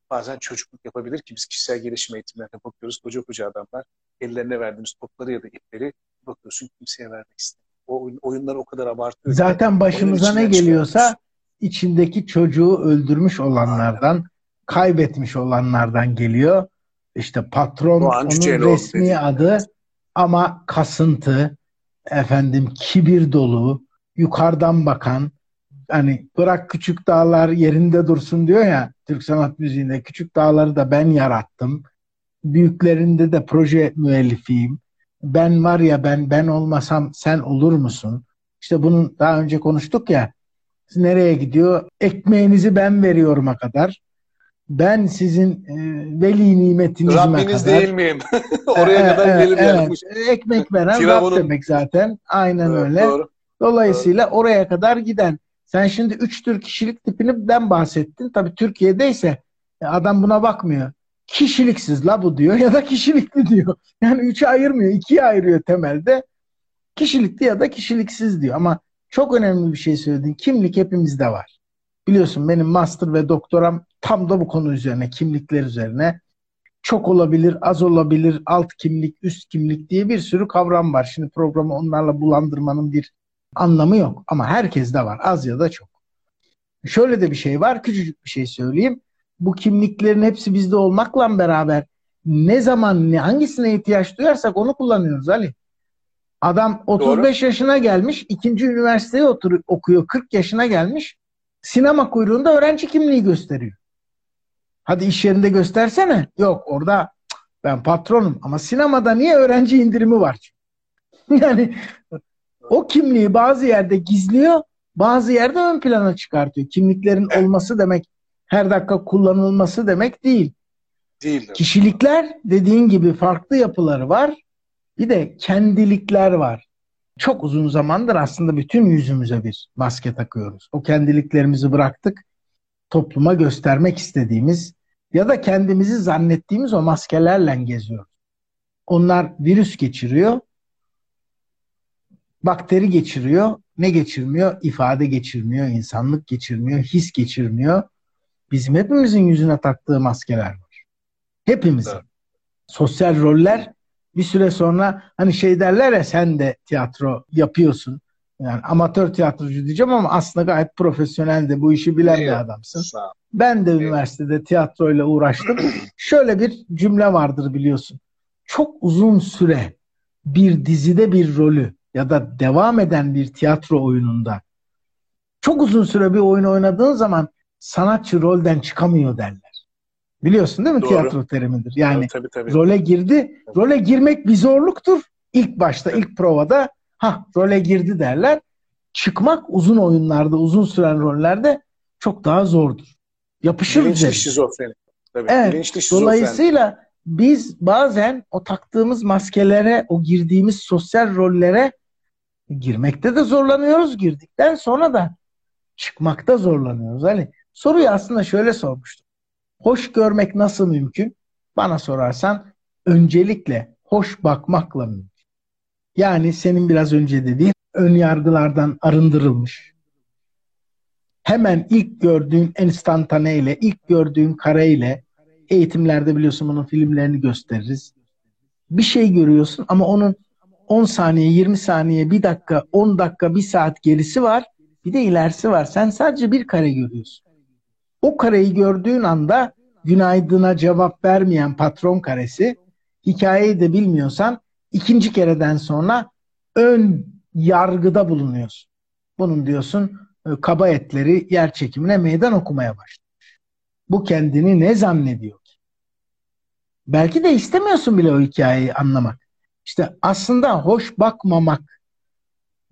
bazen çocukluk yapabilir ki biz kişisel gelişim eğitimlerine bakıyoruz. Koca koca adamlar ellerine verdiğimiz topları ya da ipleri bakıyorsun kimseye vermek istemiyor. O oyunları o kadar abartıyor. Zaten başımıza ne geliyorsa içindeki çocuğu öldürmüş olanlardan, Aynen. kaybetmiş olanlardan geliyor. İşte patron Doğan onun resmi dedi. adı ama kasıntı, efendim kibir dolu, yukarıdan bakan, hani bırak küçük dağlar yerinde dursun diyor ya Türk sanat müziğinde küçük dağları da ben yarattım. Büyüklerinde de proje müellifiyim. Ben var ya ben ben olmasam sen olur musun? İşte bunun daha önce konuştuk ya. Nereye gidiyor? Ekmeğinizi ben veriyorum'a kadar. Ben sizin e, veli nimetinizime Rabbiniz kadar. değil miyim? Oraya e, kadar e, gelir evet. Ekmek veren Rab demek zaten. Aynen evet, öyle. Doğru. Dolayısıyla doğru. oraya kadar giden sen şimdi üç tür kişilik tipinden bahsettin. Tabii Türkiye'deyse e, adam buna bakmıyor. Kişiliksiz la bu diyor ya da kişilikli diyor. Yani üçe ayırmıyor, ikiye ayırıyor temelde. Kişilikli ya da kişiliksiz diyor. Ama çok önemli bir şey söyledin. Kimlik hepimizde var. Biliyorsun benim master ve doktoram tam da bu konu üzerine, kimlikler üzerine. Çok olabilir, az olabilir, alt kimlik, üst kimlik diye bir sürü kavram var. Şimdi programı onlarla bulandırmanın bir anlamı yok. Ama herkes de var. Az ya da çok. Şöyle de bir şey var. Küçücük bir şey söyleyeyim. Bu kimliklerin hepsi bizde olmakla beraber ne zaman ne hangisine ihtiyaç duyarsak onu kullanıyoruz Ali. Adam 35 Doğru. yaşına gelmiş, ikinci üniversiteye oturuyor, okuyor, 40 yaşına gelmiş. Sinema kuyruğunda öğrenci kimliği gösteriyor. Hadi iş yerinde göstersene. Yok orada ben patronum ama sinemada niye öğrenci indirimi var? yani o kimliği bazı yerde gizliyor, bazı yerde ön plana çıkartıyor. Kimliklerin olması demek her dakika kullanılması demek değil. Değil. Kişilikler dediğin gibi farklı yapıları var. Bir de kendilikler var. Çok uzun zamandır aslında bütün yüzümüze bir maske takıyoruz. O kendiliklerimizi bıraktık. Topluma göstermek istediğimiz ya da kendimizi zannettiğimiz o maskelerle geziyoruz. Onlar virüs geçiriyor bakteri geçiriyor. Ne geçirmiyor? İfade geçirmiyor, insanlık geçirmiyor, his geçirmiyor. Bizim hepimizin yüzüne taktığı maskeler var. Hepimizin. Evet. Sosyal roller bir süre sonra hani şey derler ya sen de tiyatro yapıyorsun. Yani amatör tiyatrocu diyeceğim ama aslında gayet profesyonel de bu işi bilen bir adamsın. Ben de üniversitede tiyatroyla uğraştım. Şöyle bir cümle vardır biliyorsun. Çok uzun süre bir dizide bir rolü ya da devam eden bir tiyatro oyununda çok uzun süre bir oyun oynadığın zaman sanatçı rolden çıkamıyor derler. Biliyorsun değil mi Doğru. tiyatro terimidir. Yani tabii, tabii. role girdi. Role girmek bir zorluktur. İlk başta, ilk provada ha role girdi derler. Çıkmak uzun oyunlarda, uzun süren rollerde çok daha zordur. Yapışır Bilinçli şizofreni. Tabii. Evet. Bilinçli şizofreni. Dolayısıyla biz bazen o taktığımız maskelere, o girdiğimiz sosyal rollere girmekte de zorlanıyoruz. Girdikten sonra da çıkmakta zorlanıyoruz. Hani soruyu aslında şöyle sormuştum. Hoş görmek nasıl mümkün? Bana sorarsan öncelikle hoş bakmakla mümkün. Yani senin biraz önce dediğin ön yargılardan arındırılmış. Hemen ilk gördüğün enstantane ile, ilk gördüğün kareyle eğitimlerde biliyorsun bunun filmlerini gösteririz. Bir şey görüyorsun ama onun 10 saniye, 20 saniye, 1 dakika, 10 dakika, 1 saat gerisi var. Bir de ilerisi var. Sen sadece bir kare görüyorsun. O kareyi gördüğün anda günaydına cevap vermeyen patron karesi hikayeyi de bilmiyorsan ikinci kereden sonra ön yargıda bulunuyorsun. bunun diyorsun e, kaba etleri yer çekimine meydan okumaya başlamış. Bu kendini ne zannediyor ki? Belki de istemiyorsun bile o hikayeyi anlamak. İşte aslında hoş bakmamak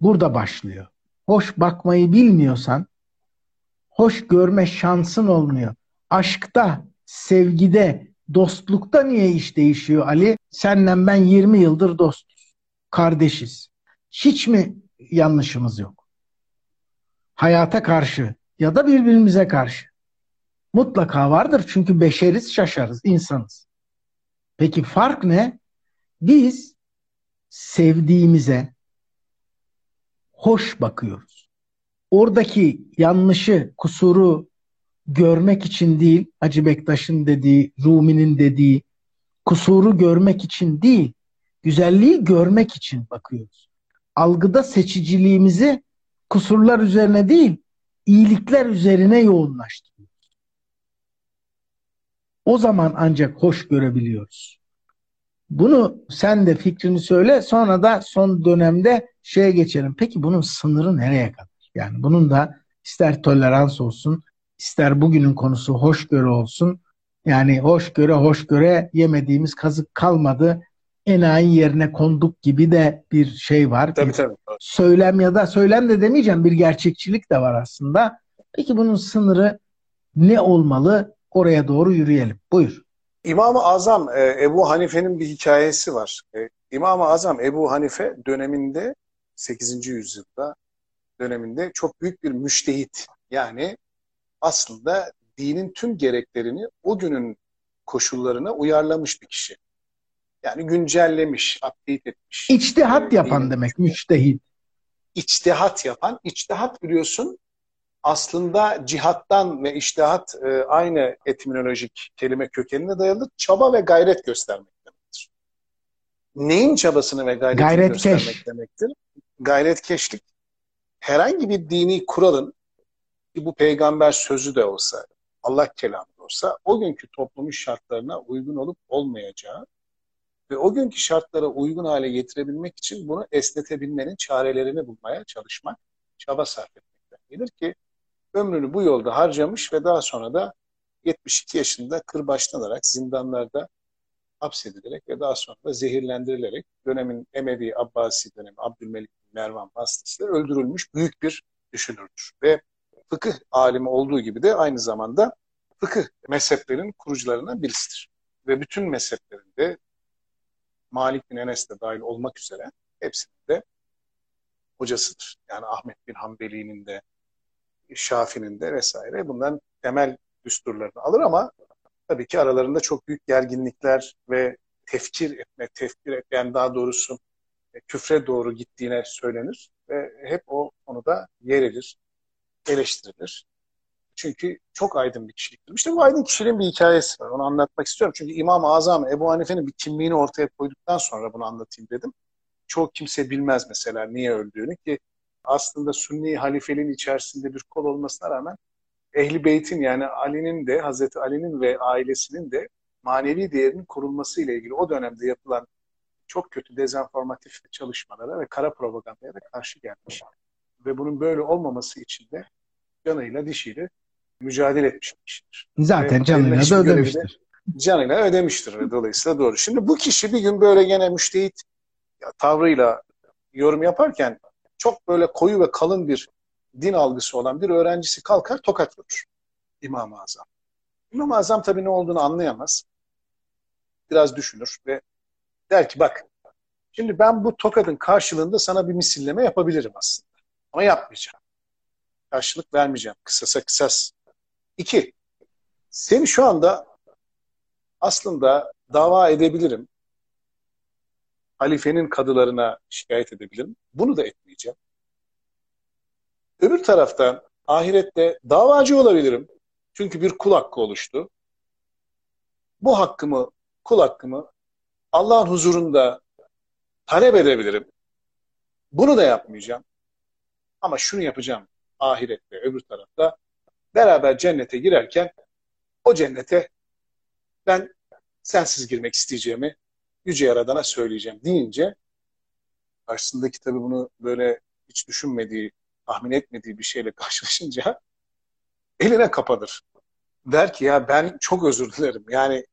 burada başlıyor. Hoş bakmayı bilmiyorsan hoş görme şansın olmuyor. Aşkta, sevgide, dostlukta niye iş değişiyor Ali? Senden ben 20 yıldır dostuz. Kardeşiz. Hiç mi yanlışımız yok? Hayata karşı ya da birbirimize karşı. Mutlaka vardır çünkü beşeriz, şaşarız, insanız. Peki fark ne? Biz sevdiğimize hoş bakıyoruz. Oradaki yanlışı, kusuru görmek için değil, Hacı Bektaş'ın dediği, Rumi'nin dediği, kusuru görmek için değil, güzelliği görmek için bakıyoruz. Algıda seçiciliğimizi kusurlar üzerine değil, iyilikler üzerine yoğunlaştırıyoruz. O zaman ancak hoş görebiliyoruz. Bunu sen de fikrini söyle, sonra da son dönemde şeye geçelim. Peki bunun sınırı nereye kadar? Yani bunun da ister tolerans olsun, ister bugünün konusu hoşgörü olsun. Yani hoşgörü hoşgörü yemediğimiz kazık kalmadı. Enayi yerine konduk gibi de bir şey var. Tabii tabii. Söylem ya da söylem de demeyeceğim bir gerçekçilik de var aslında. Peki bunun sınırı ne olmalı? Oraya doğru yürüyelim. Buyur. İmam-ı Azam e, Ebu Hanife'nin bir hikayesi var. E, İmam-ı Azam Ebu Hanife döneminde 8. yüzyılda döneminde çok büyük bir müştehit. Yani aslında dinin tüm gereklerini o günün koşullarına uyarlamış bir kişi. Yani güncellemiş, update etmiş. İçtihat yapan dinin, demek, müçtehit. İçtihat yapan. İçtihat biliyorsun aslında cihattan ve iştihat e, aynı etimolojik kelime kökenine dayalı çaba ve gayret göstermek demektir. Neyin çabasını ve gayretini Gayretkeş. göstermek demektir? Gayretkeşlik herhangi bir dini kuralın ki bu peygamber sözü de olsa, Allah kelamı da olsa o günkü toplumun şartlarına uygun olup olmayacağı ve o günkü şartlara uygun hale getirebilmek için bunu esnetebilmenin çarelerini bulmaya çalışmak, çaba sarf etmekten gelir ki ömrünü bu yolda harcamış ve daha sonra da 72 yaşında kırbaçlanarak zindanlarda hapsedilerek ve daha sonra da zehirlendirilerek dönemin Emevi Abbasi dönemi Abdülmelik Mervan vasıtasıyla öldürülmüş büyük bir düşünürdür. Ve fıkıh alimi olduğu gibi de aynı zamanda fıkıh mezheplerin kurucularından birisidir. Ve bütün mezheplerinde Malik bin Enes de dahil olmak üzere hepsinin de hocasıdır. Yani Ahmet bin Hanbeli'nin de Şafi'nin de vesaire bundan temel düsturlarını alır ama tabii ki aralarında çok büyük gerginlikler ve tefkir etme, tefkir etme yani daha doğrusu e, küfre doğru gittiğine söylenir ve hep o konuda yer edilir, eleştirilir. Çünkü çok aydın bir kişiliktir. İşte bu aydın kişiliğin bir hikayesi var. Onu anlatmak istiyorum. Çünkü İmam-ı Azam Ebu Hanife'nin bir kimliğini ortaya koyduktan sonra bunu anlatayım dedim. Çok kimse bilmez mesela niye öldüğünü ki aslında Sünni halifeliğin içerisinde bir kol olmasına rağmen Ehli Beyt'in yani Ali'nin de Hazreti Ali'nin ve ailesinin de manevi değerinin korunması ile ilgili o dönemde yapılan çok kötü dezenformatif çalışmalara ve kara propagandaya da karşı gelmiş. Ve bunun böyle olmaması için de canıyla dişiyle mücadele etmiş bir kişidir. Zaten ve canıyla da ödemiştir. Canıyla ödemiştir dolayısıyla doğru. Şimdi bu kişi bir gün böyle gene müştehit tavrıyla yorum yaparken çok böyle koyu ve kalın bir din algısı olan bir öğrencisi kalkar tokat vurur İmam-ı Azam. İmam-ı Azam tabii ne olduğunu anlayamaz. Biraz düşünür ve der ki bak şimdi ben bu tokadın karşılığında sana bir misilleme yapabilirim aslında. Ama yapmayacağım. Karşılık vermeyeceğim. Kısasa kısas. İki, seni şu anda aslında dava edebilirim. Halifenin kadılarına şikayet edebilirim. Bunu da etmeyeceğim. Öbür taraftan ahirette davacı olabilirim. Çünkü bir kul hakkı oluştu. Bu hakkımı, kul hakkımı Allah'ın huzurunda talep edebilirim. Bunu da yapmayacağım. Ama şunu yapacağım ahirette, öbür tarafta. Beraber cennete girerken o cennete ben sensiz girmek isteyeceğimi Yüce Yaradan'a söyleyeceğim deyince karşısındaki tabii bunu böyle hiç düşünmediği tahmin etmediği bir şeyle karşılaşınca eline kapanır. Der ki ya ben çok özür dilerim. Yani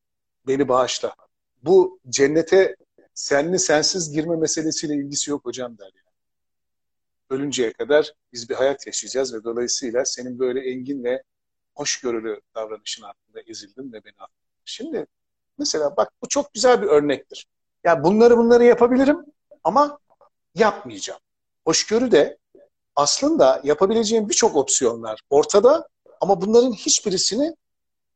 beni bağışla. Bu cennete senli sensiz girme meselesiyle ilgisi yok hocam der. Yani. Ölünceye kadar biz bir hayat yaşayacağız ve dolayısıyla senin böyle engin ve hoşgörülü davranışın altında ezildim ve beni affet. Şimdi mesela bak bu çok güzel bir örnektir. Ya bunları bunları yapabilirim ama yapmayacağım. Hoşgörü de aslında yapabileceğim birçok opsiyonlar ortada ama bunların hiçbirisini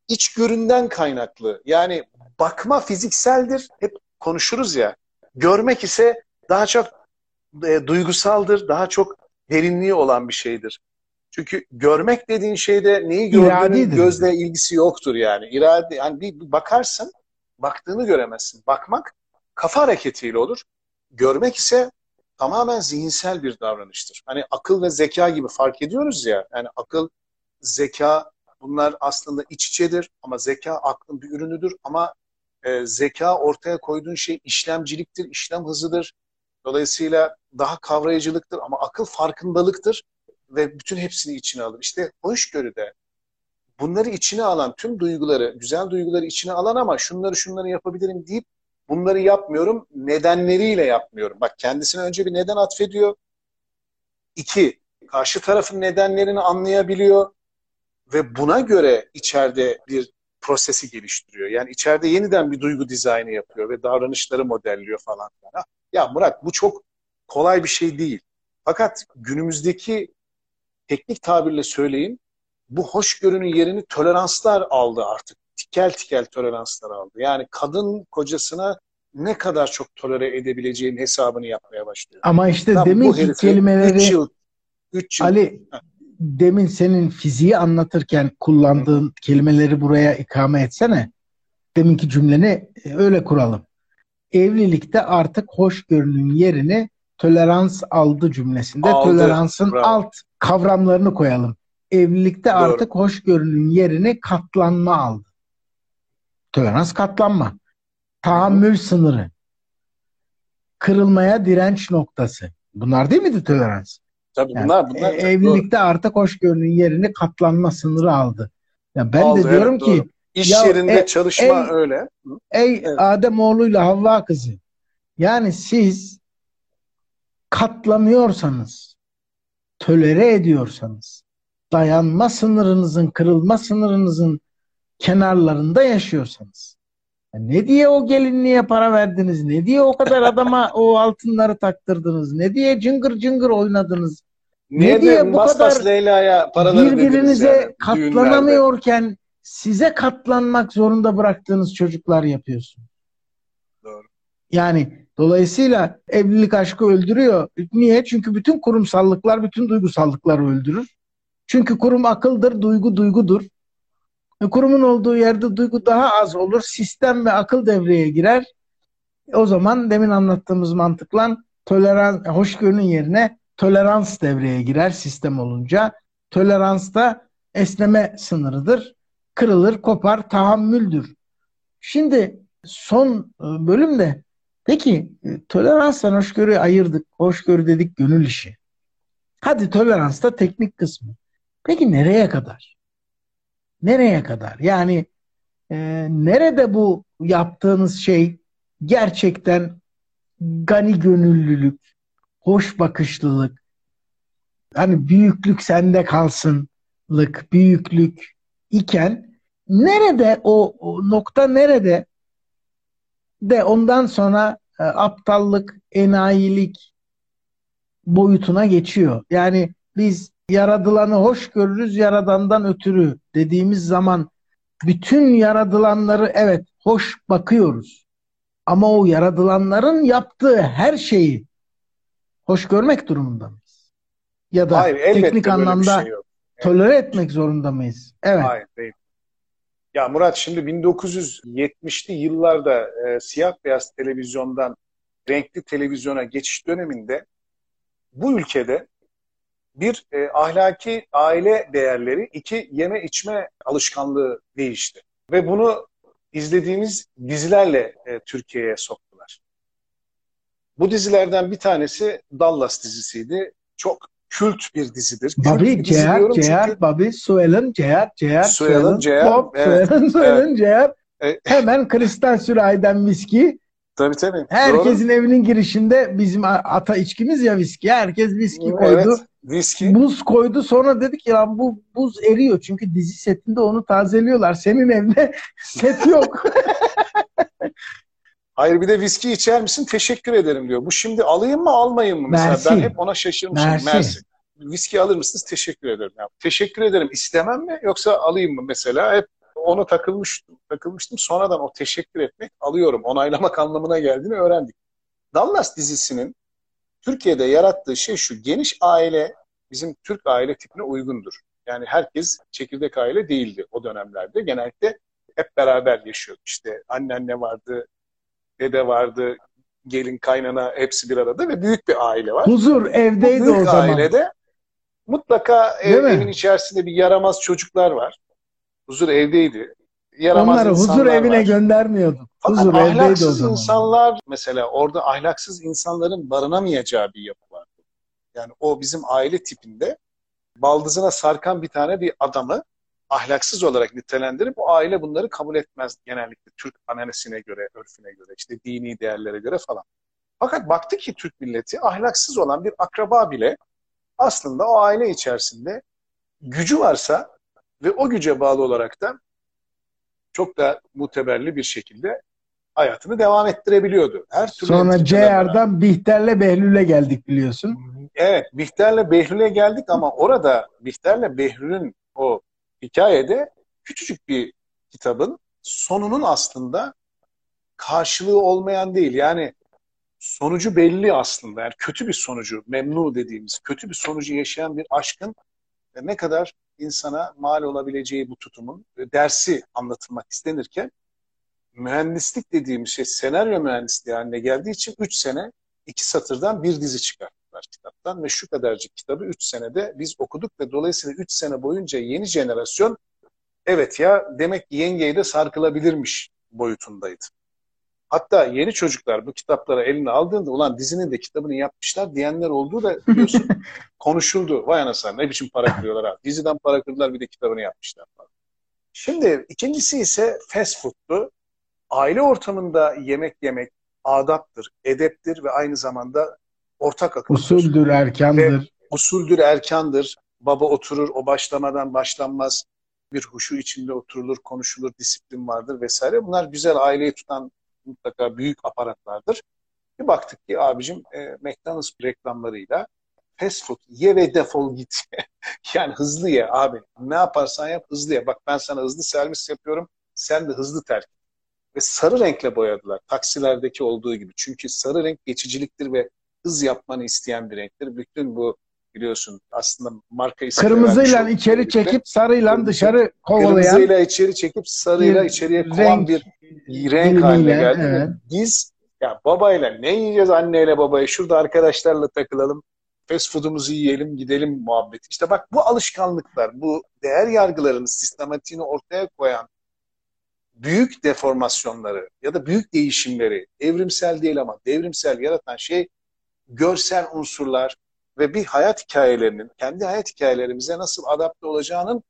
içgöründen kaynaklı. Yani bakma fizikseldir. Hep konuşuruz ya. Görmek ise daha çok e, duygusaldır, daha çok derinliği olan bir şeydir. Çünkü görmek dediğin şeyde neyi gördüğünün gözle ilgisi yoktur yani. İrade, yani bir bakarsın, baktığını göremezsin. Bakmak kafa hareketiyle olur. Görmek ise tamamen zihinsel bir davranıştır. Hani akıl ve zeka gibi fark ediyoruz ya. Yani akıl, zeka bunlar aslında iç içedir ama zeka aklın bir ürünüdür ama e, zeka ortaya koyduğun şey işlemciliktir, işlem hızıdır. Dolayısıyla daha kavrayıcılıktır ama akıl farkındalıktır ve bütün hepsini içine alır. İşte hoşgörüde bunları içine alan tüm duyguları, güzel duyguları içine alan ama şunları şunları yapabilirim deyip bunları yapmıyorum, nedenleriyle yapmıyorum. Bak kendisine önce bir neden atfediyor. İki, karşı tarafın nedenlerini anlayabiliyor ve buna göre içeride bir prosesi geliştiriyor. Yani içeride yeniden bir duygu dizaynı yapıyor ve davranışları modelliyor falan. Ya Murat bu çok kolay bir şey değil. Fakat günümüzdeki teknik tabirle söyleyeyim bu hoşgörünün yerini toleranslar aldı artık. Tikel tikel toleranslar aldı. Yani kadın kocasına ne kadar çok tolere edebileceğin hesabını yapmaya başlıyor. Ama işte Tam demin ki kelimeleri 3 yıl, üç yıl. Ali demin senin fiziği anlatırken kullandığın Hı. kelimeleri buraya ikame etsene. Deminki cümleni e, öyle kuralım. Evlilikte artık hoşgörünün yerini tolerans aldı cümlesinde aldı. toleransın Bravo. alt kavramlarını koyalım. Evlilikte Doğru. artık hoşgörünün yerini katlanma aldı. Tolerans katlanma. Tahammül sınırı. Kırılmaya direnç noktası. Bunlar değil miydi tolerans? Tabii yani bunlar bunlar. E, evlilikte doğru. artık hoşgörünün yerini katlanma sınırı aldı. Ya ben aldı, de diyorum evet, ki doğru. İş ya, yerinde e, çalışma ey, öyle. Ey evet. Adem oğluyla Havva kızı. Yani siz katlanıyorsanız, tölere ediyorsanız, dayanma sınırınızın, kırılma sınırınızın kenarlarında yaşıyorsanız, ne diye o gelinliğe para verdiniz? Ne diye o kadar adama o altınları taktırdınız? Ne diye cıngır cıngır oynadınız? Niye ne diye bu kadar Leyla'ya paraları birbirinize yani, katlanamıyorken düğünlerde. size katlanmak zorunda bıraktığınız çocuklar yapıyorsun. Doğru. Yani dolayısıyla evlilik aşkı öldürüyor. Niye? Çünkü bütün kurumsallıklar, bütün duygusallıkları öldürür. Çünkü kurum akıldır, duygu duygudur. Kurumun olduğu yerde duygu daha az olur. Sistem ve akıl devreye girer. O zaman demin anlattığımız mantıkla tolerans, hoşgörünün yerine tolerans devreye girer sistem olunca. Tolerans da esneme sınırıdır. Kırılır, kopar, tahammüldür. Şimdi son e, bölümde peki e, toleransla hoşgörüyü ayırdık. Hoşgörü dedik gönül işi. Hadi tolerans da teknik kısmı. Peki nereye kadar? Nereye kadar? Yani e, nerede bu yaptığınız şey gerçekten gani gönüllülük, hoş bakışlılık, hani büyüklük sende kalsınlık, büyüklük iken nerede o, o nokta nerede de ondan sonra e, aptallık, enayilik boyutuna geçiyor. Yani biz yaradılanı hoş görürüz yaradandan ötürü dediğimiz zaman bütün yaradılanları evet hoş bakıyoruz. Ama o yaradılanların yaptığı her şeyi hoş görmek durumunda mıyız? Ya da Hayır, teknik anlamda şey tolere etmek zorunda mıyız? Evet. Hayır değil. Ya Murat şimdi 1970'li yıllarda e, siyah beyaz televizyondan renkli televizyona geçiş döneminde bu ülkede bir e, ahlaki aile değerleri, iki yeme içme alışkanlığı değişti. Ve bunu izlediğimiz dizilerle e, Türkiye'ye soktular. Bu dizilerden bir tanesi Dallas dizisiydi. Çok kült bir dizidir. Diyorum Ciğer, çünkü Bobby, Suel'in, Ciğer, Ciğer, Suel'in, Ciğer, Bob, evet, Ciğer. E, Hemen kristal sürahiden viski. tabii tabii. Herkesin evinin girişinde bizim ata içkimiz ya viski. Herkes viski Doğru. koydu. Evet, viski. Buz koydu. Sonra dedik ya bu buz eriyor. Çünkü dizi setinde onu tazeliyorlar. Senin evde set yok. Hayır bir de viski içer misin? Teşekkür ederim diyor. Bu şimdi alayım mı almayayım mı? Mesela Mersi. ben hep ona şaşırmışım. Mersi. Mersi. Viski alır mısınız? Teşekkür ederim. Ya, teşekkür ederim. İstemem mi yoksa alayım mı mesela? Hep ona takılmıştım. Takılmıştım. Sonradan o teşekkür etmek alıyorum. Onaylamak anlamına geldiğini öğrendik. Dallas dizisinin Türkiye'de yarattığı şey şu. Geniş aile bizim Türk aile tipine uygundur. Yani herkes çekirdek aile değildi o dönemlerde. Genellikle hep beraber yaşıyordu. İşte anneanne vardı, dede vardı, gelin, kaynana hepsi bir arada ve büyük bir aile var. Huzur Bu evdeydi büyük o zaman. ailede mutlaka ev- evin içerisinde bir yaramaz çocuklar var. Huzur evdeydi. Yaramaz Onları huzur evine var. göndermiyorduk. Fakat Huzur ahlaksız insanlar mesela orada ahlaksız insanların barınamayacağı bir yapı var. Yani o bizim aile tipinde baldızına sarkan bir tane bir adamı ahlaksız olarak nitelendirip o aile bunları kabul etmez genellikle Türk ananesine göre, örfüne göre, işte dini değerlere göre falan. Fakat baktı ki Türk milleti ahlaksız olan bir akraba bile aslında o aile içerisinde gücü varsa ve o güce bağlı olarak da çok da muteberli bir şekilde hayatını devam ettirebiliyordu. Her türlü Sonra. CR'dan Bihter'le Behlül'e geldik biliyorsun. Evet, Bihter'le Behlül'e geldik ama orada Bihter'le Behlül'ün o hikayede küçücük bir kitabın sonunun aslında karşılığı olmayan değil. Yani sonucu belli aslında. Yani kötü bir sonucu, memnu dediğimiz kötü bir sonucu yaşayan bir aşkın ne kadar insana mal olabileceği bu tutumun dersi anlatılmak istenirken mühendislik dediğimiz şey senaryo mühendisliği haline geldiği için 3 sene iki satırdan bir dizi çıkarttılar kitaptan ve şu kadarcık kitabı 3 senede biz okuduk ve dolayısıyla 3 sene boyunca yeni jenerasyon evet ya demek ki yengeye de sarkılabilirmiş boyutundaydı. Hatta yeni çocuklar bu kitapları eline aldığında ulan dizinin de kitabını yapmışlar diyenler olduğu da biliyorsun konuşuldu. Vay anasını ne biçim para kırıyorlar abi. Diziden para kırdılar bir de kitabını yapmışlar falan. Şimdi ikincisi ise fast food'tu. Aile ortamında yemek yemek adaptır, edeptir ve aynı zamanda ortak akıldır. Usuldür, erkandır. Usuldür, erkandır. Baba oturur, o başlamadan başlanmaz. Bir huşu içinde oturulur, konuşulur, disiplin vardır vesaire. Bunlar güzel aileyi tutan mutlaka büyük aparatlardır. Bir baktık ki abicim e, McDonald's reklamlarıyla fast food ye ve defol git. yani hızlı ye abi. Ne yaparsan yap hızlı ye. Bak ben sana hızlı servis yapıyorum. Sen de hızlı terk. Ve sarı renkle boyadılar. Taksilerdeki olduğu gibi. Çünkü sarı renk geçiciliktir ve hız yapmanı isteyen bir renktir. Bütün bu biliyorsun aslında marka ismi Kırmızıyla içeri gibi, çekip sarıyla Kırmızı- dışarı kovalayan Kırmızıyla içeri çekip sarıyla içeriye kovan renk bir renk haline geldi. evet. Biz ya babayla ne yiyeceğiz anneyle babaya şurada arkadaşlarla takılalım fast food'umuzu yiyelim gidelim muhabbeti. İşte bak bu alışkanlıklar bu değer yargılarının sistematiğini ortaya koyan büyük deformasyonları ya da büyük değişimleri evrimsel değil ama devrimsel yaratan şey görsel unsurlar ve bir hayat hikayelerinin kendi hayat hikayelerimize nasıl adapte olacağının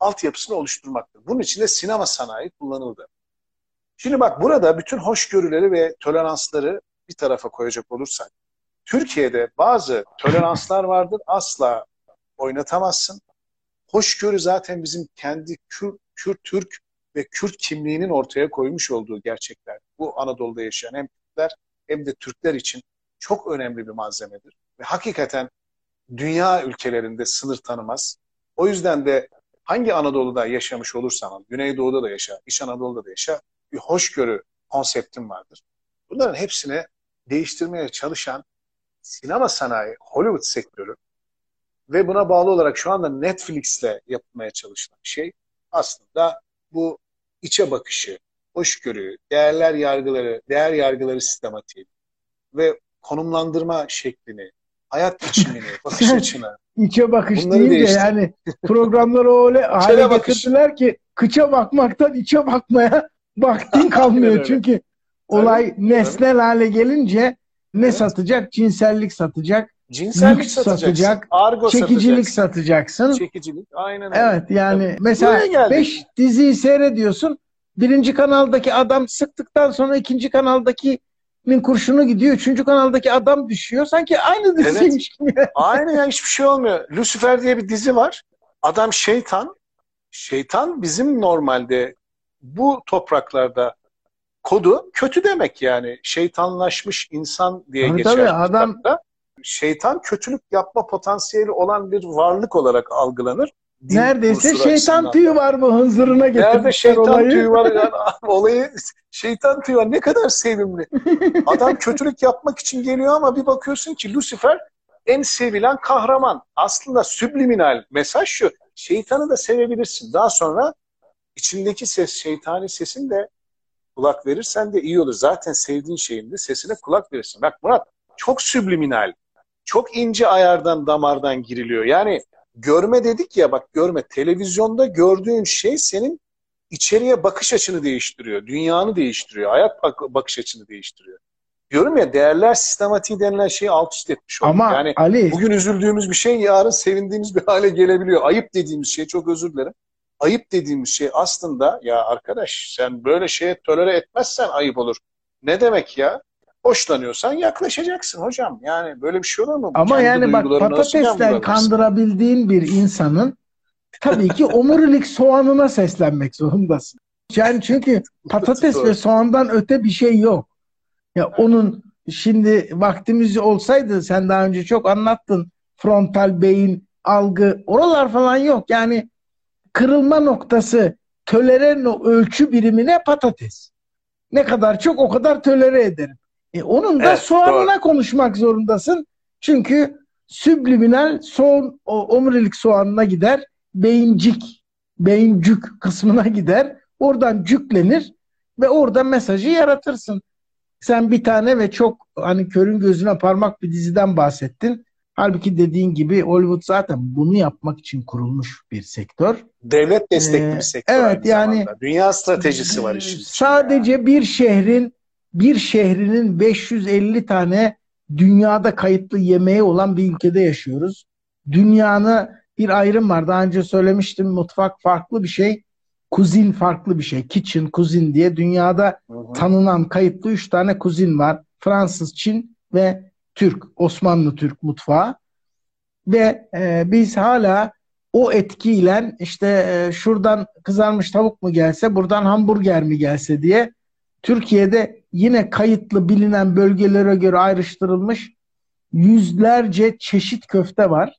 altyapısını oluşturmaktır. Bunun için de sinema sanayi kullanıldı. Şimdi bak burada bütün hoşgörüleri ve toleransları bir tarafa koyacak olursak Türkiye'de bazı toleranslar vardır asla oynatamazsın. Hoşgörü zaten bizim kendi Kürt, Kürt, Türk ve Kürt kimliğinin ortaya koymuş olduğu gerçekler. Bu Anadolu'da yaşayan hem Kürtler hem de Türkler için çok önemli bir malzemedir. Ve hakikaten dünya ülkelerinde sınır tanımaz. O yüzden de hangi Anadolu'da yaşamış olursan ol, Güneydoğu'da da yaşa, İç Anadolu'da da yaşa, bir hoşgörü konseptim vardır. Bunların hepsini değiştirmeye çalışan sinema sanayi, Hollywood sektörü ve buna bağlı olarak şu anda Netflix'le yapılmaya çalışılan şey aslında bu içe bakışı, hoşgörü, değerler yargıları, değer yargıları sistematiği ve konumlandırma şeklini, hayat biçimini, bakış açını. içe bakış Bunları deyince değiştir. yani programları öyle hale getirdiler ki kıça bakmaktan içe bakmaya vaktin kalmıyor. öyle. Çünkü olay nesnel hale gelince ne Evet. satacak? Cinsellik satacak, Cinsellik Lüks satacaksın. satacak, Argo çekicilik satacaksın. satacaksın. Çekicilik. Aynen öyle. Evet yani Buraya mesela geldik. 5 diziyi seyrediyorsun. Birinci kanaldaki adam sıktıktan sonra ikinci kanaldakinin kurşunu gidiyor. Üçüncü kanaldaki adam düşüyor. Sanki aynı diziymiş gibi. Aynen ya hiçbir şey olmuyor. Lucifer diye bir dizi var. Adam şeytan. Şeytan bizim normalde bu topraklarda kodu kötü demek yani. Şeytanlaşmış insan diye Tabii geçer. tabii, adam- kitapta. Şeytan kötülük yapma potansiyeli olan bir varlık olarak algılanır. Din Neredeyse şeytan tüyü var bu hınzırına getirmişler Nerede şeytan olayı. tüyü var? Yani, olayı şeytan tüyü var. Ne kadar sevimli. Adam kötülük yapmak için geliyor ama bir bakıyorsun ki Lucifer en sevilen kahraman. Aslında subliminal mesaj şu. Şeytanı da sevebilirsin. Daha sonra içindeki ses, şeytani sesin de kulak verirsen de iyi olur. Zaten sevdiğin şeyin de sesine kulak verirsin. Bak Murat çok subliminal. Çok ince ayardan damardan giriliyor. Yani görme dedik ya bak görme. Televizyonda gördüğün şey senin içeriye bakış açını değiştiriyor. Dünyanı değiştiriyor. Hayat bak- bakış açını değiştiriyor. Diyorum ya değerler sistematiği denilen şeyi alt üst etmiş olduk. Ama yani Ali bugün üzüldüğümüz bir şey yarın sevindiğimiz bir hale gelebiliyor. Ayıp dediğimiz şey çok özür dilerim. Ayıp dediğimiz şey aslında ya arkadaş sen böyle şeye tolere etmezsen ayıp olur. Ne demek ya? Hoşlanıyorsan yaklaşacaksın hocam. Yani böyle bir şey olur mu? ama Kendi yani bak patatesten kandırabildiğin bir insanın tabii ki omurilik soğanına seslenmek zorundasın. Yani çünkü patates ve soğandan öte bir şey yok. Ya onun şimdi vaktimiz olsaydı sen daha önce çok anlattın. Frontal beyin, algı oralar falan yok. Yani kırılma noktası tölere ölçü birimine patates. Ne kadar çok o kadar tölere ederim. E onun da Evet, soğanına konuşmak zorundasın. Çünkü subliminal soğan o, omurilik soğanına gider. Beyincik, beyincük kısmına gider. Oradan cüklenir ve orada mesajı yaratırsın. Sen bir tane ve çok hani körün gözüne parmak bir diziden bahsettin. Halbuki dediğin gibi Hollywood zaten bunu yapmak için kurulmuş bir sektör. Devlet destekli Ee, bir sektör evet, yani- zamanda. Dünya stratejisi var işin. Sadece bir şehrin bir şehrinin 550 tane dünyada kayıtlı yemeği olan bir ülkede yaşıyoruz. Dünyanın bir ayrım var. Daha önce söylemiştim. Mutfak farklı bir şey. Kuzin farklı bir şey. Kitchen, kuzin diye dünyada Hı hı. tanınan kayıtlı üç tane kuzin var. Fransız, Çin ve Türk, Osmanlı Türk mutfağı. Ve e, biz hala o etkiyle işte e, şuradan kızarmış tavuk mu gelse, buradan hamburger mi gelse diye Türkiye'de yine kayıtlı bilinen bölgelere göre ayrıştırılmış yüzlerce çeşit köfte var.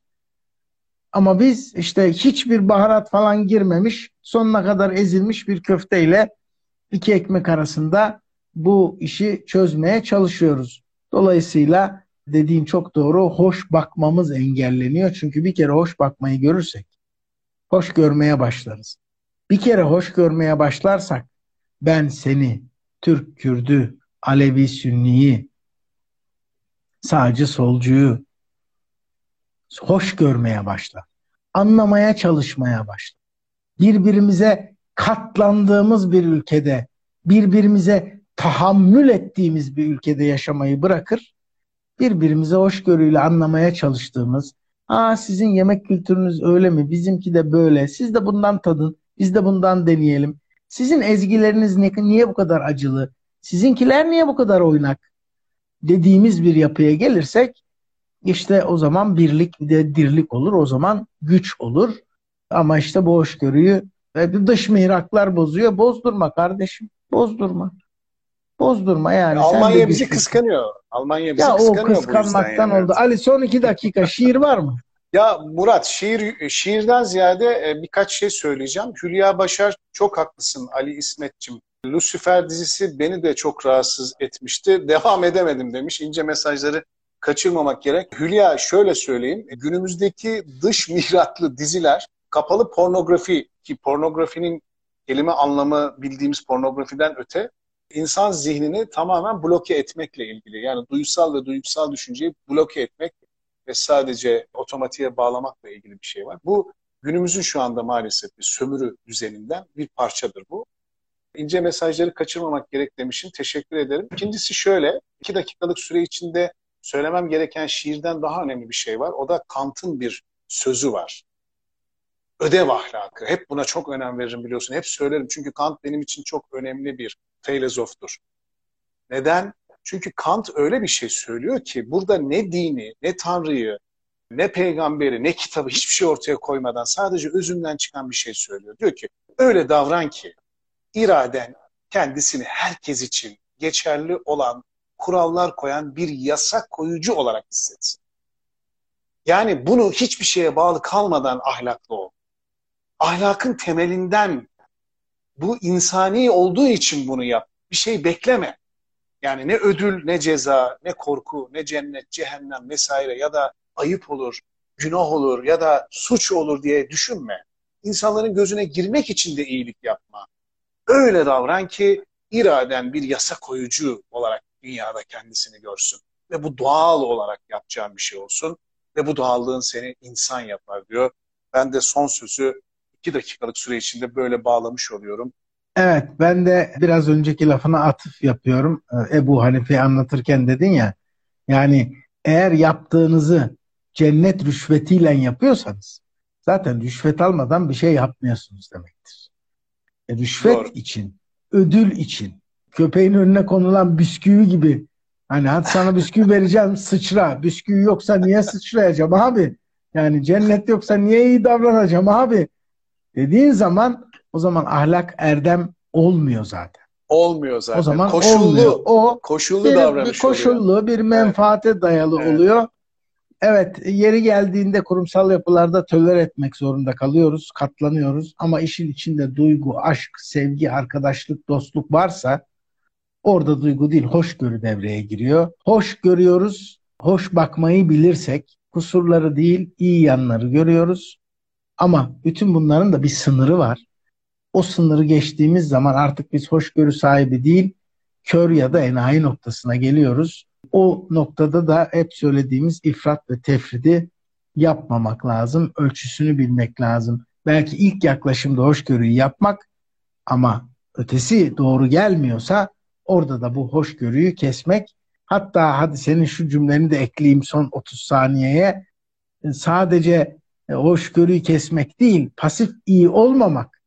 Ama biz işte hiçbir baharat falan girmemiş, sonuna kadar ezilmiş bir köfteyle iki ekmek arasında bu işi çözmeye çalışıyoruz. Dolayısıyla dediğin çok doğru. Hoş bakmamız engelleniyor. Çünkü bir kere hoş bakmayı görürsek hoş görmeye başlarız. Bir kere hoş görmeye başlarsak ben seni Türk, Kürdü, Alevi, Sünniyi, sağcı, solcuyu hoş görmeye başlar. Anlamaya çalışmaya başlar. Birbirimize katlandığımız bir ülkede, birbirimize tahammül ettiğimiz bir ülkede yaşamayı bırakır. Birbirimize hoşgörüyle anlamaya çalıştığımız, Aa sizin yemek kültürünüz öyle mi? Bizimki de böyle. Siz de bundan tadın. Biz de bundan deneyelim. Sizin ezgileriniz ne, niye bu kadar acılı? Sizinkiler niye bu kadar oynak? Dediğimiz bir yapıya gelirsek işte o zaman birlik bir de dirlik olur. O zaman güç olur. Ama işte bu hoşgörüyü ve dış mihraklar bozuyor. Bozdurma kardeşim. Bozdurma. Bozdurma yani. Almanya bizi kıskanıyor. Almanya bizi Ya o kıskanıyor bu yüzden kıskanmaktan yani. oldu. Ali son iki dakika şiir var mı? Ya Murat şiir şiirden ziyade e, birkaç şey söyleyeceğim. Hülya Başar çok haklısın Ali İsmetçim. Lucifer dizisi beni de çok rahatsız etmişti. Devam edemedim demiş. İnce mesajları kaçırmamak gerek. Hülya şöyle söyleyeyim. Günümüzdeki dış mihraklı diziler kapalı pornografi ki pornografinin kelime anlamı bildiğimiz pornografiden öte insan zihnini tamamen bloke etmekle ilgili. Yani duysal ve duygusal düşünceyi bloke etmek ve sadece otomatiğe bağlamakla ilgili bir şey var. Bu günümüzün şu anda maalesef bir sömürü düzeninden bir parçadır bu. İnce mesajları kaçırmamak gerek demişim. Teşekkür ederim. İkincisi şöyle, iki dakikalık süre içinde söylemem gereken şiirden daha önemli bir şey var. O da Kant'ın bir sözü var. Ödev ahlakı. Hep buna çok önem veririm biliyorsun. Hep söylerim. Çünkü Kant benim için çok önemli bir filozoftur. Neden? Çünkü Kant öyle bir şey söylüyor ki burada ne dini, ne Tanrı'yı, ne peygamberi, ne kitabı hiçbir şey ortaya koymadan sadece özünden çıkan bir şey söylüyor. Diyor ki öyle davran ki iraden kendisini herkes için geçerli olan kurallar koyan bir yasak koyucu olarak hissetsin. Yani bunu hiçbir şeye bağlı kalmadan ahlaklı ol. Ahlakın temelinden bu insani olduğu için bunu yap. Bir şey bekleme. Yani ne ödül, ne ceza, ne korku, ne cennet, cehennem vesaire ya da ayıp olur, günah olur ya da suç olur diye düşünme. İnsanların gözüne girmek için de iyilik yapma. Öyle davran ki iraden bir yasa koyucu olarak dünyada kendisini görsün. Ve bu doğal olarak yapacağın bir şey olsun. Ve bu doğallığın seni insan yapar diyor. Ben de son sözü iki dakikalık süre içinde böyle bağlamış oluyorum. Evet ben de biraz önceki lafına atıf yapıyorum. Ee, Ebu Hanife anlatırken dedin ya yani eğer yaptığınızı cennet rüşvetiyle yapıyorsanız zaten rüşvet almadan bir şey yapmıyorsunuz demektir. E, rüşvet Doğru. için, ödül için, köpeğin önüne konulan bisküvi gibi hani hadi sana bisküvi vereceğim sıçra. Bisküvi yoksa niye sıçrayacağım abi? Yani cennet yoksa niye iyi davranacağım abi? Dediğin zaman o zaman ahlak erdem olmuyor zaten. Olmuyor zaten. O zaman koşullu, olmuyor. O koşullu bir, davranış bir koşullu, oluyor. bir menfaate evet. dayalı evet. oluyor. Evet, yeri geldiğinde kurumsal yapılarda töler etmek zorunda kalıyoruz, katlanıyoruz. Ama işin içinde duygu, aşk, sevgi, arkadaşlık, dostluk varsa orada duygu değil, hoşgörü devreye giriyor. Hoş görüyoruz, hoş bakmayı bilirsek, kusurları değil, iyi yanları görüyoruz. Ama bütün bunların da bir sınırı var. O sınırı geçtiğimiz zaman artık biz hoşgörü sahibi değil, kör ya da enayi noktasına geliyoruz. O noktada da hep söylediğimiz ifrat ve tefridi yapmamak lazım. Ölçüsünü bilmek lazım. Belki ilk yaklaşımda hoşgörüyü yapmak ama ötesi doğru gelmiyorsa orada da bu hoşgörüyü kesmek. Hatta hadi senin şu cümleni de ekleyeyim son 30 saniyeye. Sadece hoşgörüyü kesmek değil, pasif iyi olmamak.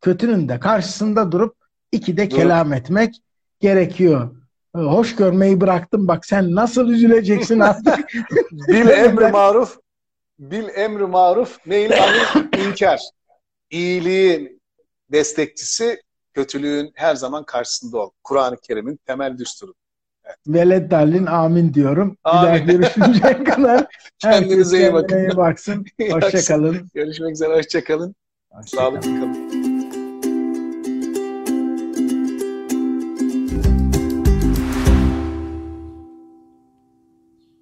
Kötünün de karşısında durup iki de kelam etmek gerekiyor hoş görmeyi bıraktım bak sen nasıl üzüleceksin artık. bil emri maruf, bil emri maruf, neyin anı inkar. İyiliğin destekçisi, kötülüğün her zaman karşısında ol. Kur'an-ı Kerim'in temel düsturu. Evet. Veled Dallin amin diyorum. Amin. Bir daha görüşünceye kadar kendinize iyi bakın. baksın. Hoşçakalın. Görüşmek üzere. Hoşçakalın. Hoşça Sağlıklı kalın.